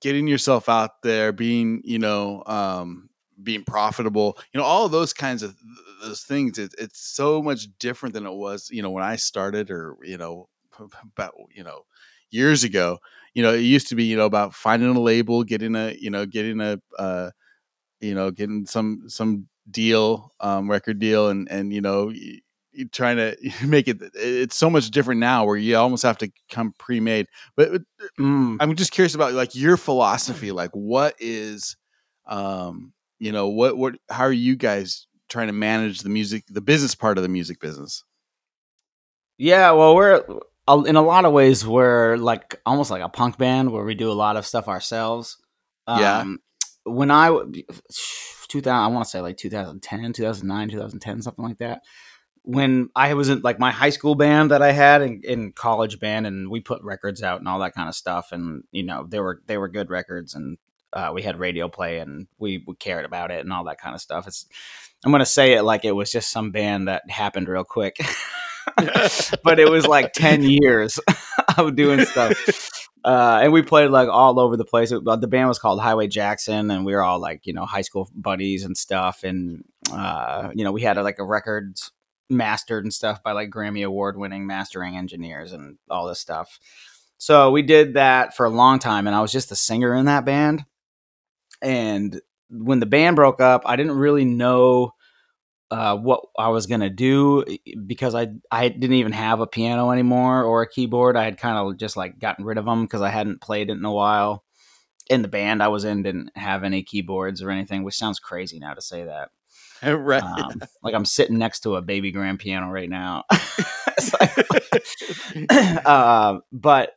getting yourself out there, being you know um being profitable, you know all those kinds of those things. It, it's so much different than it was you know when I started, or you know <laughs> about you know years ago you know it used to be you know about finding a label getting a you know getting a uh you know getting some some deal um record deal and and you know trying to <laughs> make it it's so much different now where you almost have to come pre-made but uh, Mm. i'm just curious about like your philosophy like what is um you know what what how are you guys trying to manage the music the business part of the music business Yeah, well, we're in a lot of ways we're like almost like a punk band where we do a lot of stuff ourselves. Yeah. Um, when I w- <sighs> 2000, I want to say like 2010, 2009, 2010, something like that. When I was in like my high school band that I had in, in college band, and we put records out and all that kind of stuff, and you know they were they were good records, and uh, we had radio play, and we, we cared about it and all that kind of stuff. It's I'm gonna say it like it was just some band that happened real quick. <laughs> <laughs> but it was like 10 years <laughs> of doing stuff. Uh, and we played like all over the place. It- the band was called Highway Jackson, and we were all like, you know, high school buddies and stuff. And, uh, you know, we had like a records mastered and stuff by like Grammy Award winning mastering engineers and all this stuff. So we did that for a long time, and I was just the singer in that band. And when the band broke up, I didn't really know uh, what I was gonna do because I I didn't even have a piano anymore or a keyboard. I had kind of just like gotten rid of them because I hadn't played it in a while. And the band I was in didn't have any keyboards or anything, which sounds crazy now to say that. <laughs> right Um, like I'm sitting next to a baby grand piano right now. <laughs> Like- <laughs> uh, but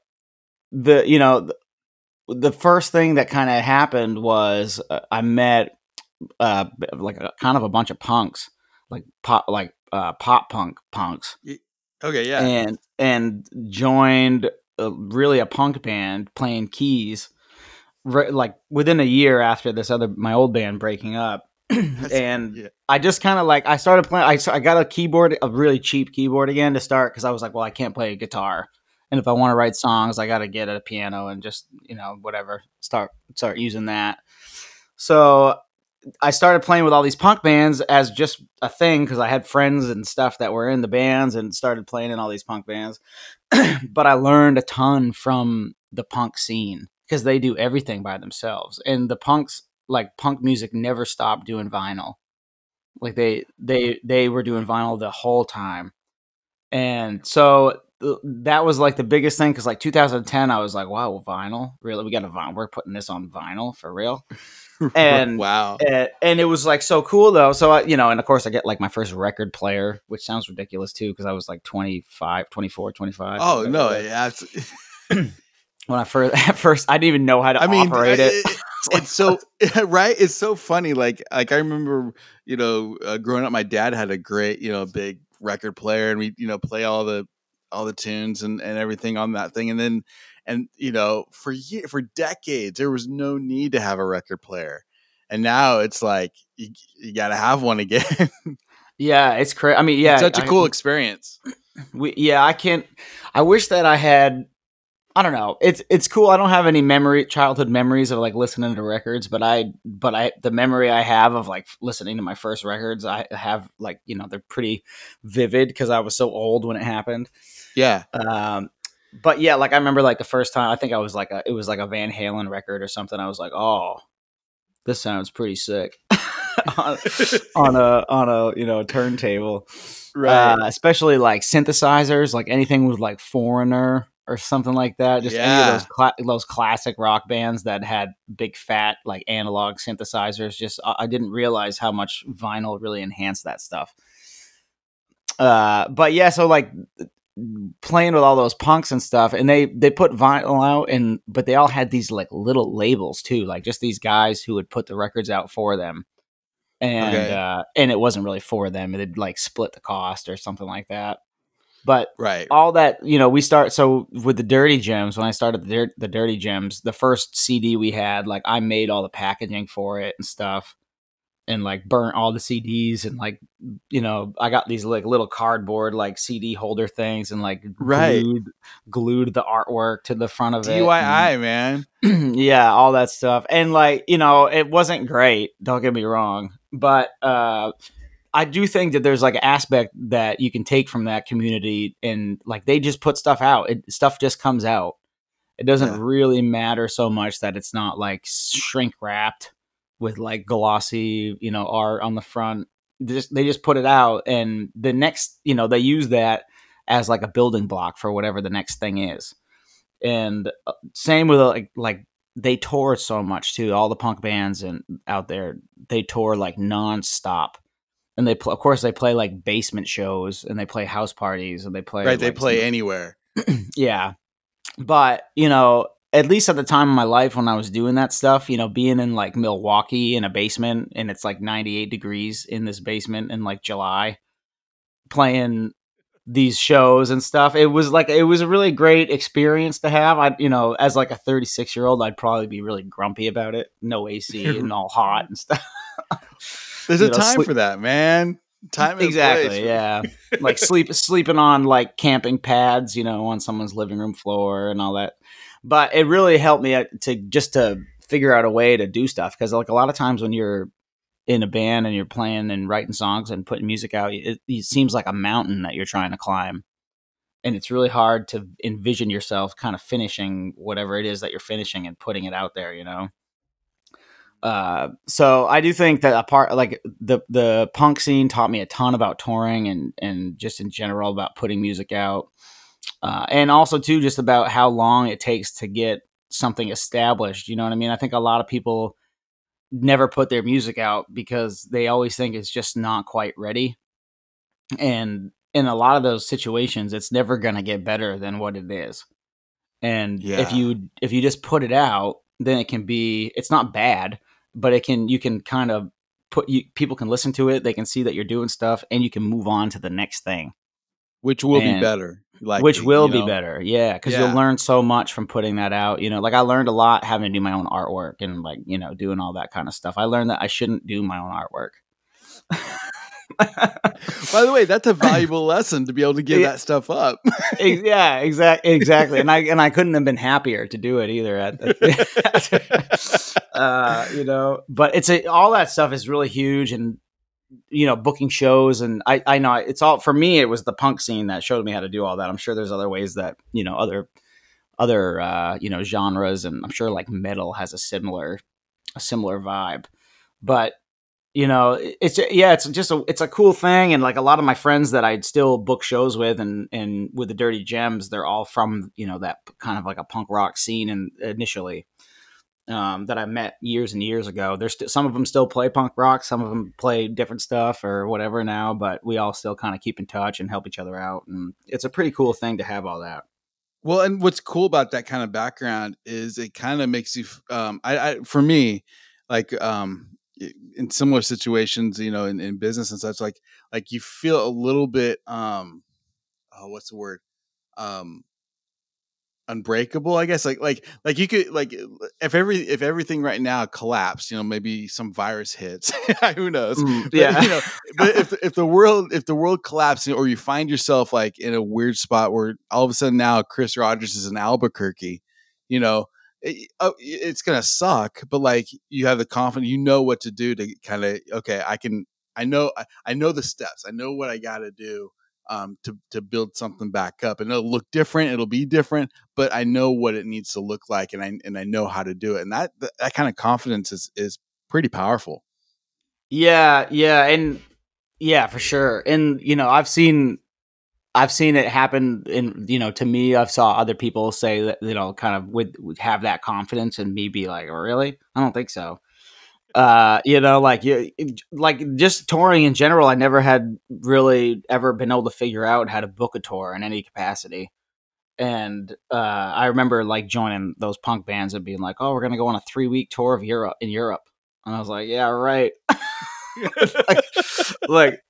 the you know the, the first thing that kind of happened was uh, I met uh, like a, kind of a bunch of punks, like pop like uh, pop punk punks, okay yeah and and joined a, really a punk band playing keys. Right, like within a year after this other my old band breaking up, <clears throat> and yeah. I just kind of like I started playing. I, I got a keyboard, a really cheap keyboard again to start because I was like, well, I can't play a guitar, and if I want to write songs, I got to get a piano and just you know whatever start start using that. So I started playing with all these punk bands as just a thing because I had friends and stuff that were in the bands and started playing in all these punk bands. <clears throat> but I learned a ton from the punk scene because they do everything by themselves, and the punks like punk music never stopped doing vinyl. Like they they they were doing vinyl the whole time, and so uh, that was like the biggest thing because like 2010, I was like, wow, vinyl, really? We got a vinyl. We're putting this on vinyl for real. <laughs> And- wow. and, and it was like so cool though so I, you know and of course i get like my first record player which sounds ridiculous too because i was like 25 24 25 Oh no, it yeah, <laughs> <clears throat> when i first <laughs> at first i didn't even know how to I mean, operate uh, it it's so right. It's so funny. Like, like I remember, you know, uh, growing up, my dad had a great, you know, big record player, and we, you know, play all the all the tunes and and everything on that thing, and then, and you know, for year for decades, there was no need to have a record player, and now it's like you, you got to have one again. <laughs> yeah it's crazy i mean yeah it's such a I- cool experience. <clears throat> we, yeah i can't i wish that i had i don't know it's it's cool i don't have any memory childhood memories of like listening to records but i but i the memory i have of like listening to my first records i have like you know they're pretty vivid because i was so old when it happened Yeah, Um, but yeah, like I remember like the first time I think I was like a it was like a Van Halen record or something. I was like, oh, this sounds pretty sick <laughs> on, on a on a you know turntable. right. Uh, especially like synthesizers, like anything with like Foreigner or something like that. Just any of those cla- those classic rock bands that had big fat like analog synthesizers. Just I, I didn't realize how much vinyl really enhanced that stuff. Uh, but yeah, so like playing with all those punks and stuff, and they they put vinyl out, and but they all had these like little labels too, like just these guys who would put the records out for them, and Okay. uh, and it wasn't really for them. They'd like split the cost or something like that. But right. all that you know, we start so with the Dirty Gems. When I started the, Dir- the Dirty Gems, the first CD we had, like I made all the packaging for it and stuff, and like burnt all the CDs and like you know I got these like little cardboard like CD holder things and like Right. glued, glued the artwork to the front of it. and- DIY, man. <clears throat> yeah, all that stuff. And like, you know, it wasn't great, don't get me wrong, but uh I do think that there's like an aspect that you can take from that community and like they just put stuff out. It stuff just comes out. It doesn't Yeah. really matter so much that it's not like shrink wrapped with like glossy, you know, art on the front. They just they just put it out and the next, you know, they use that as like a building block for whatever the next thing is. And uh, same with like like they tour so much too. All the punk bands and out there, they tour like nonstop. And they pl- of course they play like basement shows and they play house parties and they play Right, they play some- anywhere. <clears throat> yeah. But, you know, at least at the time of my life when I was doing that stuff, you know, being in like Milwaukee in a basement and it's like 98 degrees in this basement in like July, playing these shows and stuff, it was like, it was a really great experience to have. I, you know, as like a 36 year old, I'd probably be really grumpy about it. No AC <laughs> and all hot and stuff. <laughs> There's a know, time sleep- for that, man. Time exactly place. yeah <laughs> like sleep sleeping on like camping pads you know on someone's living room floor and all that but it really helped me uh, to just to figure out a way to do stuff because like a lot of times when you're in a band and you're playing and writing songs and putting music out it, it seems like a mountain that you're trying to climb and it's really hard to envision yourself kind of finishing whatever it is that you're finishing and putting it out there you know? Uh, so I do think that a part like the the punk scene taught me a ton about touring and and just in general about putting music out, uh, and also too just about how long it takes to get something established. You know what I mean? I think a lot of people never put their music out because they always think it's just not quite ready, and in a lot of those situations, it's never gonna get better than what it is. And if you if you just put it out, then it can be it's not bad but it can you can kind of put you people can listen to it they can see that you're doing stuff and you can move on to the next thing Which will be better. Like which will you be know. better yeah because Yeah. you'll learn so much from putting that out you know like i learned a lot having to do my own artwork and like you know doing all that kind of stuff i learned that i shouldn't do my own artwork By the way, that's a <laughs> valuable lesson to be able to give Yeah. that stuff up. Yeah, exactly, exactly. And I and I couldn't have been happier to do it either. At, <laughs> <laughs> uh, you know, but it's a, all that stuff is really huge, and you know, booking shows, and I I know it's all for me. It was the punk scene that showed me how to do all that. I'm sure there's other ways that you know other other uh, you know genres, and I'm sure like metal has a similar a similar vibe, but you know, it's yeah, it's just a it's a cool thing, and like a lot of my friends that I'd still book shows with, and and with the Dirty Gems, they're all from you know that kind of like a punk rock scene, and initially. Um, that I met years and years ago. There's st- some of them still play punk rock, some of them play different stuff or whatever now, but we all still kind of keep in touch and help each other out, and it's a pretty cool thing to have all that. Well, and what's cool about that kind of background is it kind of makes you. Um, I, I for me, like um, in similar situations, you know, in, in business and such, like like you feel a little bit. Um, oh, what's the word? Um, unbreakable i guess like like like you could like if every if everything right now collapsed you know maybe some virus hits <laughs> who knows Mm, But, yeah. you know but if <laughs> if the world if the world collapses or you find yourself like in a weird spot where all of a sudden now chris rogers is in albuquerque you know it, oh, it's gonna suck but like you have the confidence you know what to do to kind of okay i can i know I, I know the steps i know what i gotta do um, to to build something back up, and it'll look different. It'll be different, but I know what it needs to look like, and I and I know how to do it. And that that, that kind of confidence is is pretty powerful. Yeah, yeah, and yeah, for sure. And you know, I've seen I've seen it happen in you know, to me, I've saw other people say that, you know, kind of would, would have that confidence and me be like, really? I don't think so. Uh, you know, like you like just touring in general, I never had really ever been able to figure out how to book a tour in any capacity. And uh, I remember like joining those punk bands and being like, "Oh, we're gonna go on a three week tour of Europe in Europe," and I was like, "Yeah, right." <laughs> like, <laughs> like,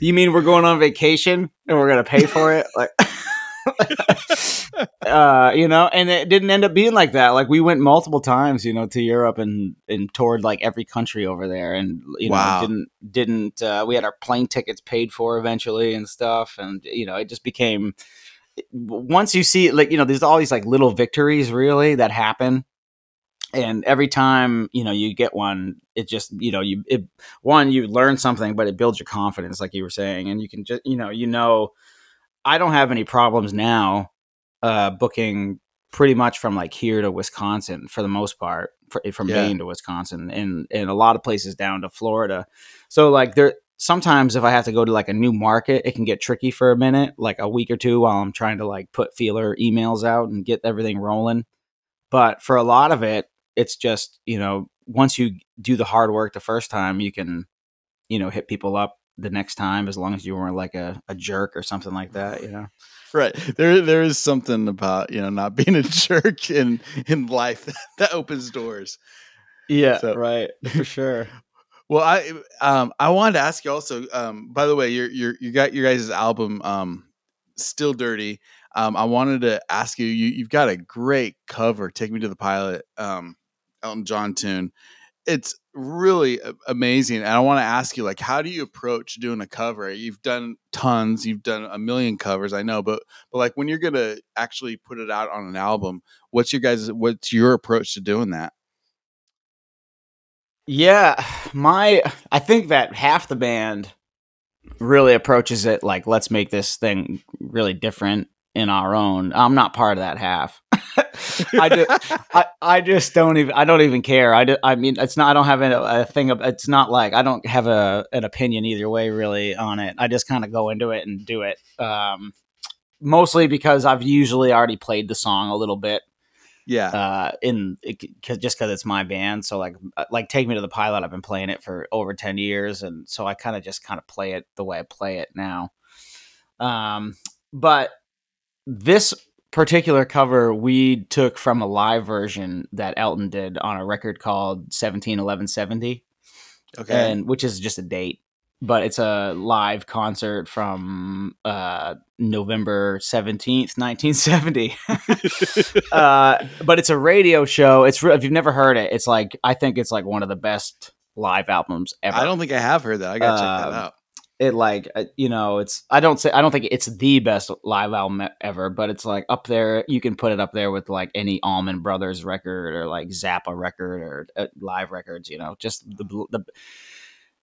you mean we're going on vacation and we're gonna pay for it? Like, <laughs> <laughs> uh, you know, and it didn't end up being like that. Like, we went multiple times, you know, to Europe and and toured like every country over there, and you know, Wow. didn't didn't uh, we had our plane tickets paid for eventually and stuff, and you know, it just became once you see like you know, there's all these like little victories really that happen and every time you know you get one it just you know you it one you learn something but it builds your confidence like you were saying and you can just you know you know i don't have any problems now uh booking pretty much from like here to wisconsin for the most part fr- from Yeah. maine to wisconsin and and a lot of places down to florida so like there sometimes if i have to go to like a new market it can get tricky for a minute like a week or two while i'm trying to like put feeler emails out and get everything rolling but for a lot of it it's just you know once you do the hard work the first time you can you know hit people up the next time as long as you weren't like a, a jerk or something like that you know Right there, there is something about you know not <laughs> being a jerk in in life <laughs> that opens doors. yeah So- right for sure <laughs> Well, I um I wanted to ask you also. Um, by the way, you're you're you got your guys' album um still dirty. Um, I wanted to ask you. You you've got a great cover. Take me to the pilot. Um, Elton John tune. It's really amazing. And I want to ask you, like, how do you approach doing a cover? You've done tons. You've done a million covers. I know, but but like when you're gonna actually put it out on an album, what's your guys? What's your approach to doing that? yeah <sighs> my i think that half the band really approaches it like let's make this thing really different in our own i'm not part of that half I, do, I I just don't even I don't even care. I, do, I mean it's not I don't have a, a thing of it's not like I don't have a an opinion either way really on it. I just kind of go into it and do it. Um, mostly because I've usually already played the song a little bit Yeah, uh, in cause, just because it's my band. So like uh, like take me to the pilot. I've been playing it for over ten years, and so I kind of just kind of play it the way I play it now. Um, but this particular cover we took from a live version that Elton did on a record called seventeen eleven seventy, okay. and which is just a date. But it's a live concert from uh, November seventeenth, nineteen seventy. <laughs> uh, but it's a radio show. It's if you've never heard it, it's like I think it's like one of the best live albums ever. I don't think I have heard that. I gotta check Um, that out. It like uh, you know it's I don't say I don't think it's the best live album ever, but it's like up there. You can put it up there with like any Allman Brothers record or like Zappa record or uh, live records. You know, just the the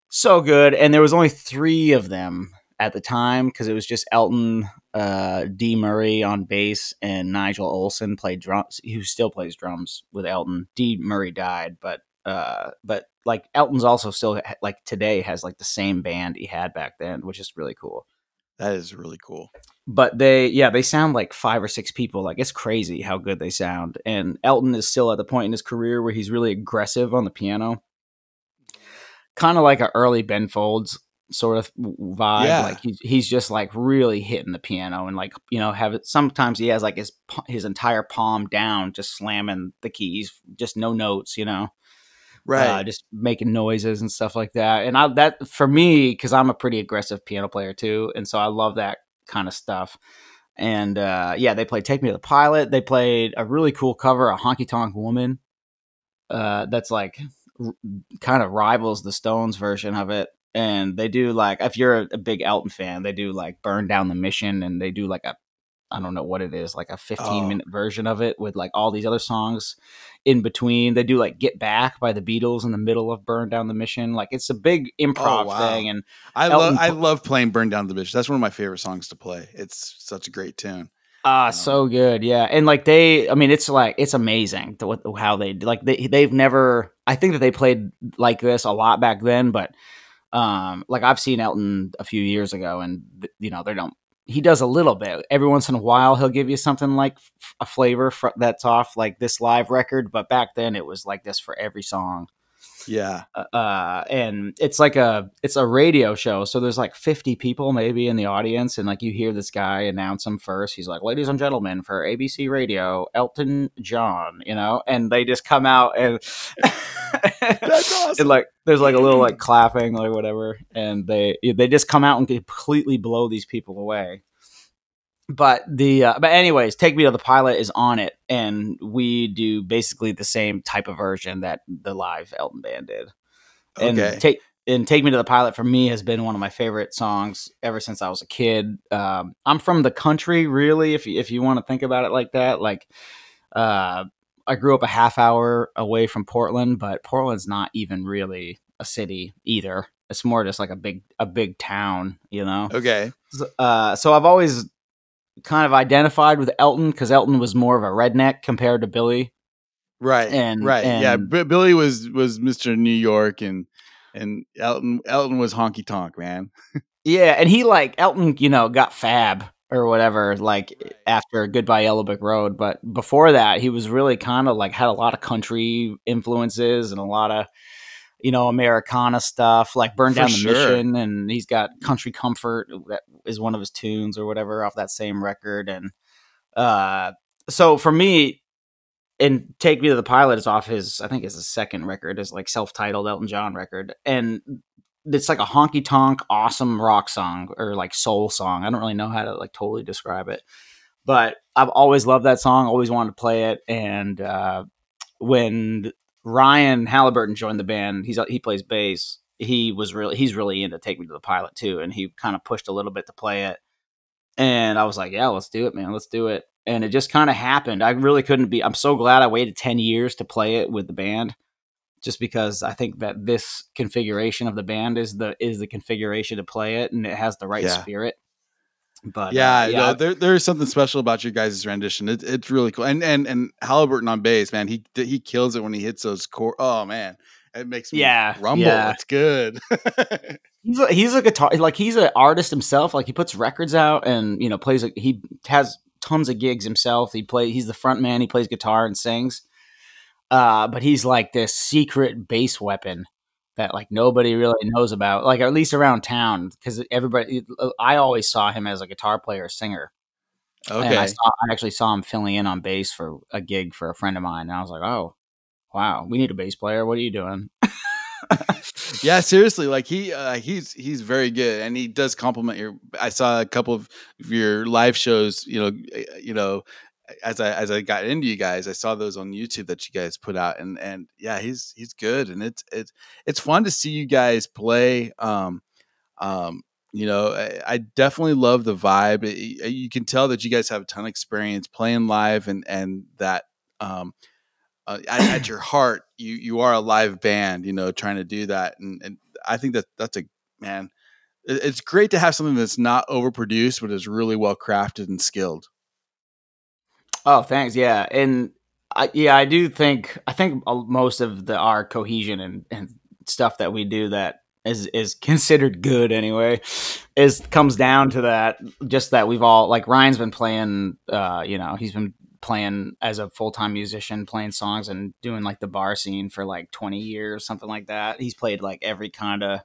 so good. And there was only three of them at the time because it was just Elton, uh, Dee Murray on bass, and Nigel Olsson played drums. Who still plays drums with Elton. Dee Murray died, but Uh, but like Elton's also still like today has like the same band he had back then, which is really cool. That is really cool. But they, yeah, they sound like five or six people. Like it's crazy how good they sound. And Elton is still at the point in his career where he's really aggressive on the piano, kind of like an early Ben Folds sort of vibe. Yeah. Like he's he's just like really hitting the piano and like you know have it. Sometimes he has like his his entire palm down, just slamming the keys, just no notes. You know Right. uh, just making noises and stuff like that. And I that for me because I'm a pretty aggressive piano player too, and so I love that kind of stuff. And uh, yeah, they played "Take Me to the Pilot." They played a really cool cover, "A Honky Tonk Woman." Uh, that's like r- kind of rivals the Stones version of it. And they do like if you're a, a big Elton fan, they do like "Burn Down the Mission," and they do like a I don't know what it is, like a 15 Oh. minute version of it with like all these other songs in between. They do like Get Back by the Beatles in the middle of Burn Down the Mission. Like it's a big improv Oh, wow. thing. And I Elton love I love playing "Burn Down the Bitch." That's one of my favorite songs to play. It's such a great tune. ah, Um, so good. Yeah. And like they, I mean, it's like, it's amazing to what, how they, like they, they've never, I think that they played like this a lot back then, but um, like I've seen Elton a few years ago and, you know, they don't, he does a little bit every once in a while. He'll give you something like a flavor that's off like this live record, but back then it was like this for every song. Yeah. uh and it's like a it's a radio show so there's like 50 people maybe in the audience and like you hear this guy announce him first he's like ladies and gentlemen for abc radio elton john you know and they just come out and <laughs> That's awesome. and like there's like a little like <laughs> clapping or whatever and they they just come out and completely blow these people away but the uh, but anyways take me to the pilot is on it and we do basically the same type of version that the live elton band did and Okay. take and take me to the pilot for me has been one of my favorite songs ever since I was a kid. Um, I'm from the country, really. If you, if you want to think about it like that, like uh, I grew up a half hour away from Portland, but Portland's not even really a city either. It's more just like a big a big town, you know. Okay. Uh, so I've always kind of identified with Elton because Elton was more of a redneck compared to Billy. Right. And- right. yeah. and- B- Billy was was Mr. New York and and Elton Elton was honky tonk man. Yeah, and he like Elton, you know, got fab or whatever, like after Goodbye Yellow Brick Road. But before that, he was really kind of like had a lot of country influences and a lot of, you know, Americana stuff, like Burn For Down the sure. Mission, and he's got Country Comfort that is one of his tunes or whatever off that same record. And uh, so for me, and Take Me to the Pilot is off his, I think it's his second record, is like self titled Elton John record. And it's like a honky tonk, awesome rock song or like soul song. I don't really know how to like totally describe it, but I've always loved that song, always wanted to play it. And uh, when Ryan Halliburton joined the band, he's he plays bass. He was really he's really into Take Me to the Pilot too, and he kind of pushed a little bit to play it. And I was like, yeah, let's do it, man, let's do it. And it just kind of happened. I really couldn't be. I'm so glad I waited ten years to play it with the band just because I think that this configuration of the band is the is the configuration to play it, and it has the right Yeah. spirit. But yeah, uh, no, there there's something special about your guys' rendition. It, it's really cool. And and and Halliburton on bass, man, he he kills it when he hits those core. Oh man, it makes me Yeah, rumble. yeah. It's good. <laughs> he's a, he's a guitar like he's an artist himself. Like he puts records out and you know plays. A, he has tons of gigs himself. He play. He's the front man. He plays guitar and sings. Uh, but he's like this secret bass weapon that like nobody really knows about. Like at least around town, because everybody. I always saw him as a guitar player, singer. And I, okay. saw, I actually saw him filling in on bass for a gig for a friend of mine, and I was like, "Oh, wow, we need a bass player. What are you doing?" <laughs> yeah, seriously, like he uh, he's he's very good, and he does compliment your. I saw a couple of your live shows. You know, you know, as I as I got into you guys, I saw those on YouTube that you guys put out, and and yeah, he's he's good, and it's it's it's fun to see you guys play. Um, um, you know, I, I definitely love the vibe. It- it- you can tell that you guys have a ton of experience playing live, and and that um, uh, at, at your <clears throat> heart, you you are a live band. You know, trying to do that, and and I think that that's a man. it- It's great to have something that's not overproduced, but is really well crafted and skilled. Oh, thanks. Yeah, and I, yeah, I do think I think most of the our cohesion and, and stuff that we do that is is <laughs> considered good anyway is comes down to that just that we've all like Ryan's been playing uh you know he's been playing as a full-time musician playing songs and doing like the bar scene for like 20 years something like that he's played like every kind of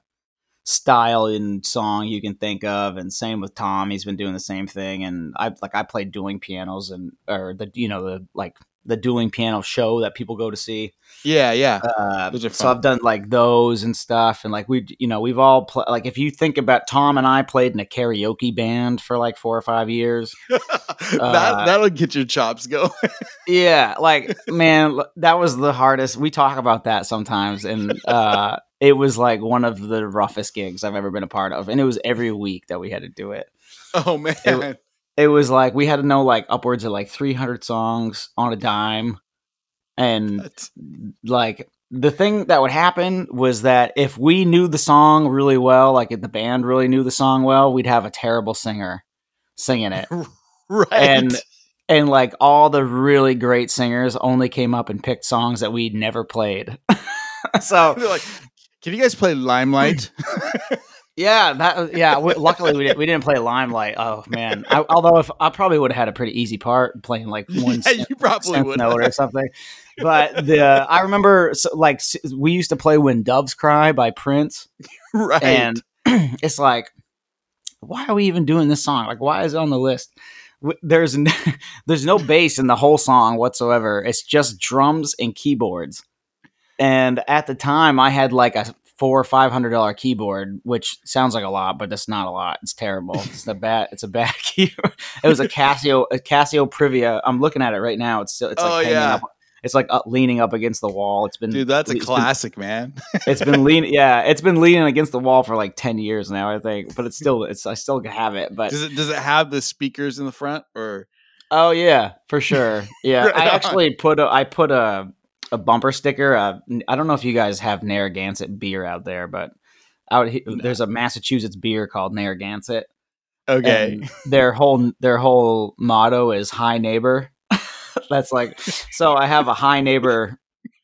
style in song you can think of and same with tom he's been doing the same thing and i like i played dueling pianos and or the you know the like the dueling piano show that people go to see Yeah, yeah. uh, so. I've done like those and stuff, and like we, you know, we've all pl- like if you think about Tom and I played in a karaoke band for like four or five years. <laughs> that uh, that'll get your chops going. <laughs> Yeah, like man, that was the hardest. We talk about that sometimes, and uh, it was like one of the roughest gigs I've ever been a part of, and it was every week that we had to do it. oh man. It- It was like we had to know like upwards of like three hundred songs on a dime, and That's- like the thing that would happen was that if we knew the song really well, like if the band really knew the song well, we'd have a terrible singer singing it. <laughs> right. And and like all the really great singers only came up and picked songs that we'd never played. <laughs> so They're like, can you guys play Limelight? <laughs> yeah, that yeah. We, luckily we didn't, we didn't play Limelight. Oh man, I, although if I probably would have had a pretty easy part playing like <laughs> one yeah, you probably synth would. note or something. <laughs> But the I remember so, like we used to play "When Doves Cry" by Prince, right. and <clears throat> it's like, why are we even doing this song? Like, why is it on the list? There's n- there's no bass in the whole song whatsoever. It's just drums and keyboards. And at the time, I had like a four or five hundred dollar keyboard, which sounds like a lot, but it's not a lot. It's terrible. <laughs> It's a bad. It's a bad <laughs> keyboard. It was a Casio, a Casio Privia. I'm looking at it right now. It's still. It's like Oh, hanging yeah. up. It's like up, leaning up against the wall. It's been Dude, that's a it's been- classic, man. <laughs> it's been leaning yeah it's been leaning against the wall for like 10 years now i think but it's still it's i still have it but Does it does it have the speakers in the front or oh yeah for sure yeah Right i on. actually put a i put a a bumper sticker uh, I don't know if you guys have narragansett beer out there but out he- there's a massachusetts beer called narragansett okay? their whole their whole motto is hi neighbor <laughs> that's like so i have a hi neighbor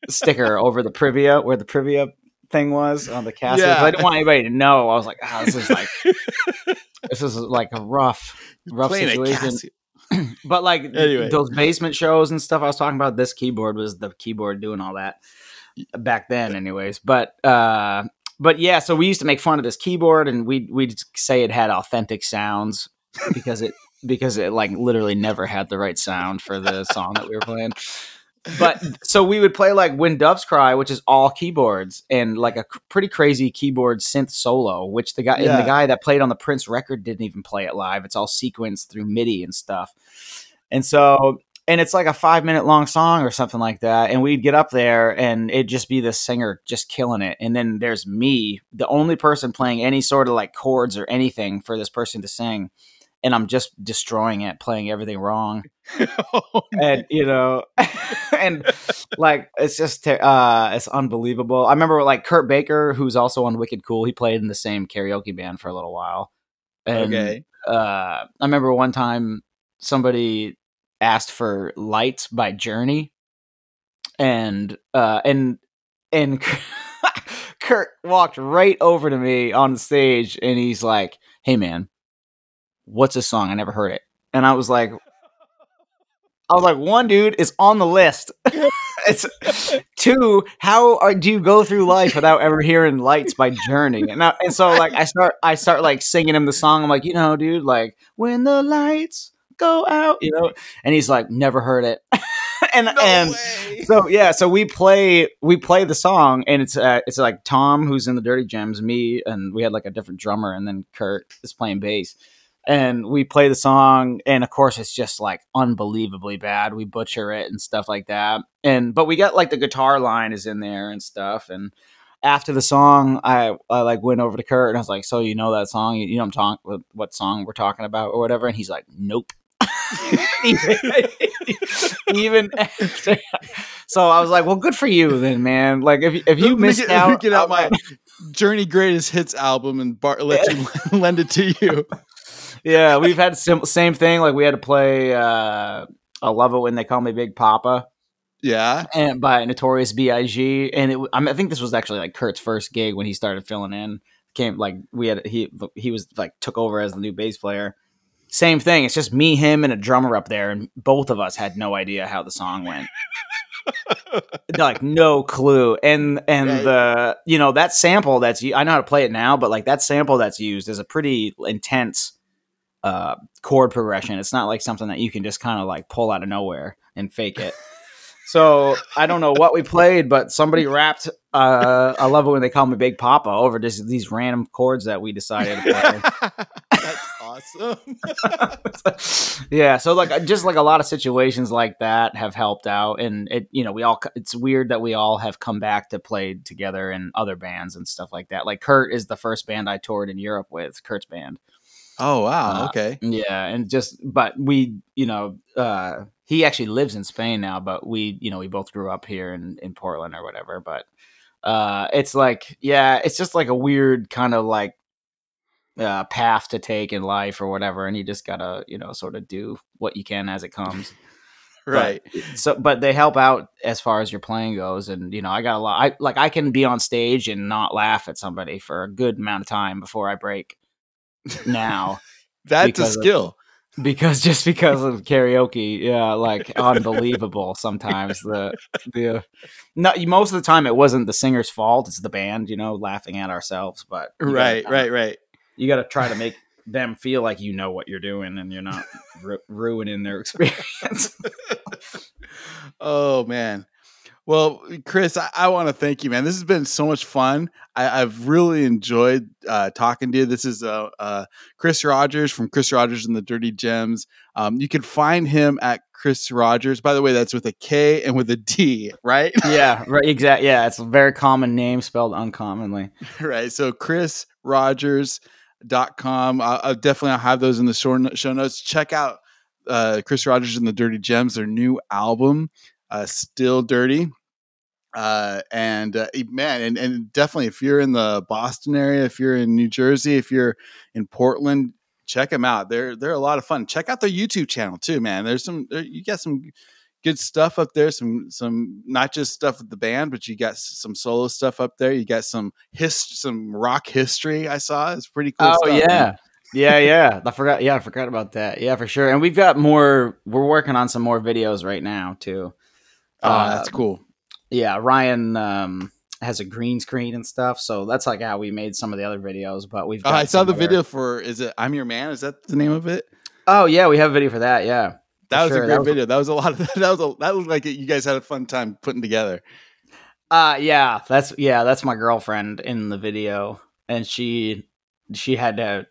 sticker over the privia where the privia thing was on the Casio Yeah. i didn't want anybody to know i was like oh, this is like <laughs> this is like a rough rough Playing situation. <clears throat> but like Anyway. those basement shows and stuff i was talking about this keyboard was the keyboard doing all that back then anyways. But uh but yeah so we used to make fun of this keyboard and we we'd say it had authentic sounds because it because it like literally never had the right sound for the song that we were playing but so we would play like when doves cry which is all keyboards and like a c- pretty crazy keyboard synth solo which the guy and the guy that played on the prince record didn't even play it live. It's all sequenced through midi and stuff. And so and it's like a five minute long song or something like that and we'd get up there and it'd just be the singer just killing it. And then there's me the only person playing any sort of like chords or anything for this person to sing and i'm just destroying it playing everything wrong. <laughs> Oh, and you know <laughs> and like it's just ter- uh it's unbelievable. I remember like kurt baker who's also on wicked cool he played in the same karaoke band for a little while. And okay. uh i remember one time somebody asked for lights by journey. And uh and and <laughs> kurt walked right over to me on the stage and he's like hey man what's this song? I never heard it. And i was like i was like one dude is on the list. <laughs> It's two how are, do you go through life without ever hearing lights by journey? And, I, and so like i start i start like singing him the song. I'm like you know dude like when the lights go out you know? And he's like never heard it. <laughs> And No and way. so yeah so we play we play the song and it's uh, it's like tom who's in the dirty gems me and we had like a different drummer and then kurt is playing bass and we play the song and of course it's just like unbelievably bad we butcher it and stuff like that and but we got like the guitar line is in there and stuff and after the song i i like went over to kurt and i was like so you know that song you, you know i'm talking what song we're talking about or whatever and he's like nope <laughs> even after. <laughs> So I was like, "Well, good for you, then, man. Like, if if you missed get, out, get out my Journey Greatest Hits album and Bart let you <laughs> lend it to you. Yeah, we've had sim- same thing. Like, we had to play. uh I love it when they call me Big Poppa, Yeah. and by Notorious B.I.G. And it, I, mean, I think this was actually like Kurt's first gig when he started filling in. Came like we had he he was like took over as the new bass player. Same thing. It's just me, him, and a drummer up there, and both of us had no idea how the song went. <laughs> like no clue. And and Right. the you know that sample that's i know how to play it now, but like that sample that's used is a pretty intense uh chord progression. It's not like something that you can just kind of like pull out of nowhere and fake it. So I don't know what we played, but somebody rapped. Uh, I love it when they call me Big Poppa over just these random chords that we decided to play. <laughs> That's awesome. <laughs> yeah, so like just like a lot of situations like that have helped out, and it you know we all it's weird that we all have come back to play together in other bands and stuff like that. Like Kurt is the first band I toured in Europe with, Kurt's band. Oh wow. Uh, Okay. Yeah, and just but we, you know, uh he actually lives in Spain now, but we, you know, we both grew up here in in Portland or whatever, but uh it's like yeah, it's just like a weird kind of like uh path to take in life or whatever and you just got to, you know, sort of do what you can as it comes. <laughs> But- Right. So but they help out as far as your playing goes and you know, I got a lot I like I can be on stage and not laugh at somebody for a good amount of time before I break now. <laughs> That's a because of- skill. because <laughs> just because of karaoke yeah like unbelievable sometimes the the no most of the time it wasn't the singer's fault it's the band you know laughing at ourselves but you gotta Right. Right. Right. you got to try to make them feel like you know what you're doing and you're not ru- ruining their <laughs> experience Oh man. Well, Kris, I, I want to thank you, man. This has been so much fun. I, I've really enjoyed uh, talking to you. This is uh, uh, Kris Rodgers from Kris Rodgers and the Dirty Gems. Um, you can find him at Kris Rodgers. By the way, that's with a K and with a D, right? yeah <laughs> right exactly yeah it's a very common name spelled uncommonly right. So Kris Rodgers.com. I'll, I'll definitely I'll have those in the show, show notes. Check out uh, Kris Rodgers and the Dirty Gems, their new album, uh, Still Dirty. Uh, and uh, man, and, and definitely if you're in the Boston area, if you're in New Jersey, if you're in Portland, check them out. They're they're a lot of fun. Check out their YouTube channel too, man. There's some there, you got some good stuff up there. Some some not just stuff with the band, but you got some solo stuff up there. You got some his some rock history. I saw it's pretty cool. oh stuff, yeah man. yeah yeah i forgot yeah i forgot about that yeah for sure and we've got more we're working on some more videos right now too Oh, that's Uh, cool. Yeah ryan um has a green screen and stuff so that's like how we made some of the other videos but we've Oh, I saw the other- video for is it I'm Your Man? Is that the name of it? oh yeah we have a video for that yeah That was sure, a that great was- video. That was a lot of <laughs> that was a that looked like you guys had a fun time putting together. uh yeah that's yeah that's my girlfriend in the video and she she had to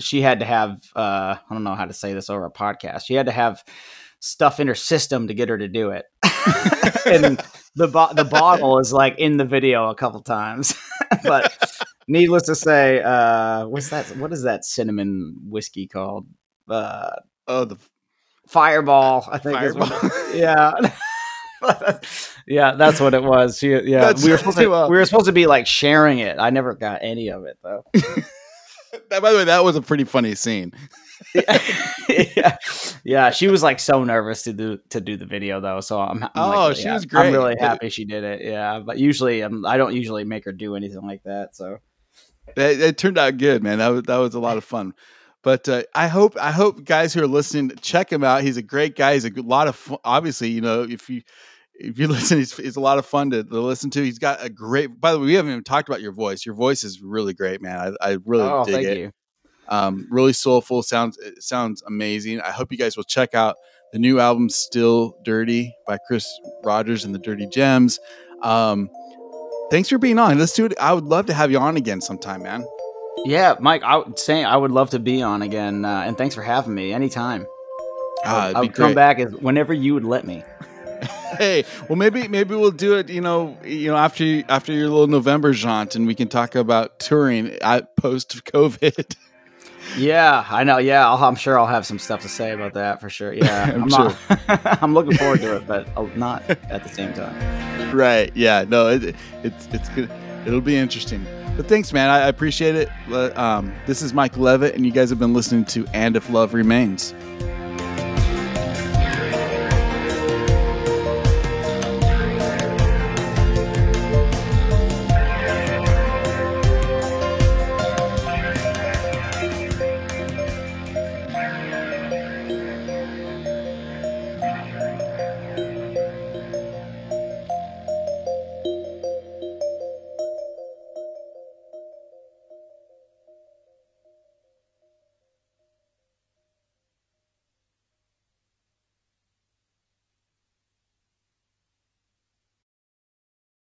she had to have uh i don't know how to say this over a podcast she had to have stuff in her system to get her to do it. <laughs> And the bo- the bottle is like in the video a couple times. <laughs> But needless to say uh what's that what is that cinnamon whiskey called? Uh Oh, the fireball i think is what <laughs> yeah. Yeah that's what it was. She, yeah That's we were supposed to well. we were supposed to be like sharing it. I never got any of it though that, by the way, that was a pretty funny scene. yeah, <laughs> yeah. She was like so nervous to do to do the video though. So I'm, I'm Oh, like, really she was great. I'm really happy she did it. Yeah, but usually um, I don't usually make her do anything like that. So It, it turned out good, man. That was that was a lot of fun. But uh, I hope I hope guys who are listening check him out. He's a great guy. He's a good, lot of fun. Obviously, you know if you if you <laughs> listen, he's, he's a lot of fun to, to listen to. He's got a great. By the way, we haven't even talked about your voice. Your voice is really great, man. I, I really oh, dig thank it. you. Um, really soulful. Sounds it sounds amazing. I hope you guys will check out the new album "Still Dirty" by Kris Rodgers and the Dirty Gems. Um, thanks for being on. Let's do it. I would love to have you on again sometime, man. Yeah, Mike. I would say I would love to be on again, uh, and thanks for having me anytime. It'd I be would come back as whenever you would let me. <laughs> <laughs> Hey, well, maybe maybe we'll do it. You know, you know, after you, after your little November jaunt, and we can talk about touring at post COVID. <laughs> Yeah, I know. Yeah, I'll, I'm sure I'll have some stuff to say about that for sure. Yeah, <laughs> I'm I'm, not. I'm looking forward to it, but not at the same time. right? Yeah. No, it, it's it's good. It'll be interesting. But thanks, man. I, I appreciate it. Um, this is Mike Levitt, and you guys have been listening to "And If Love Remains."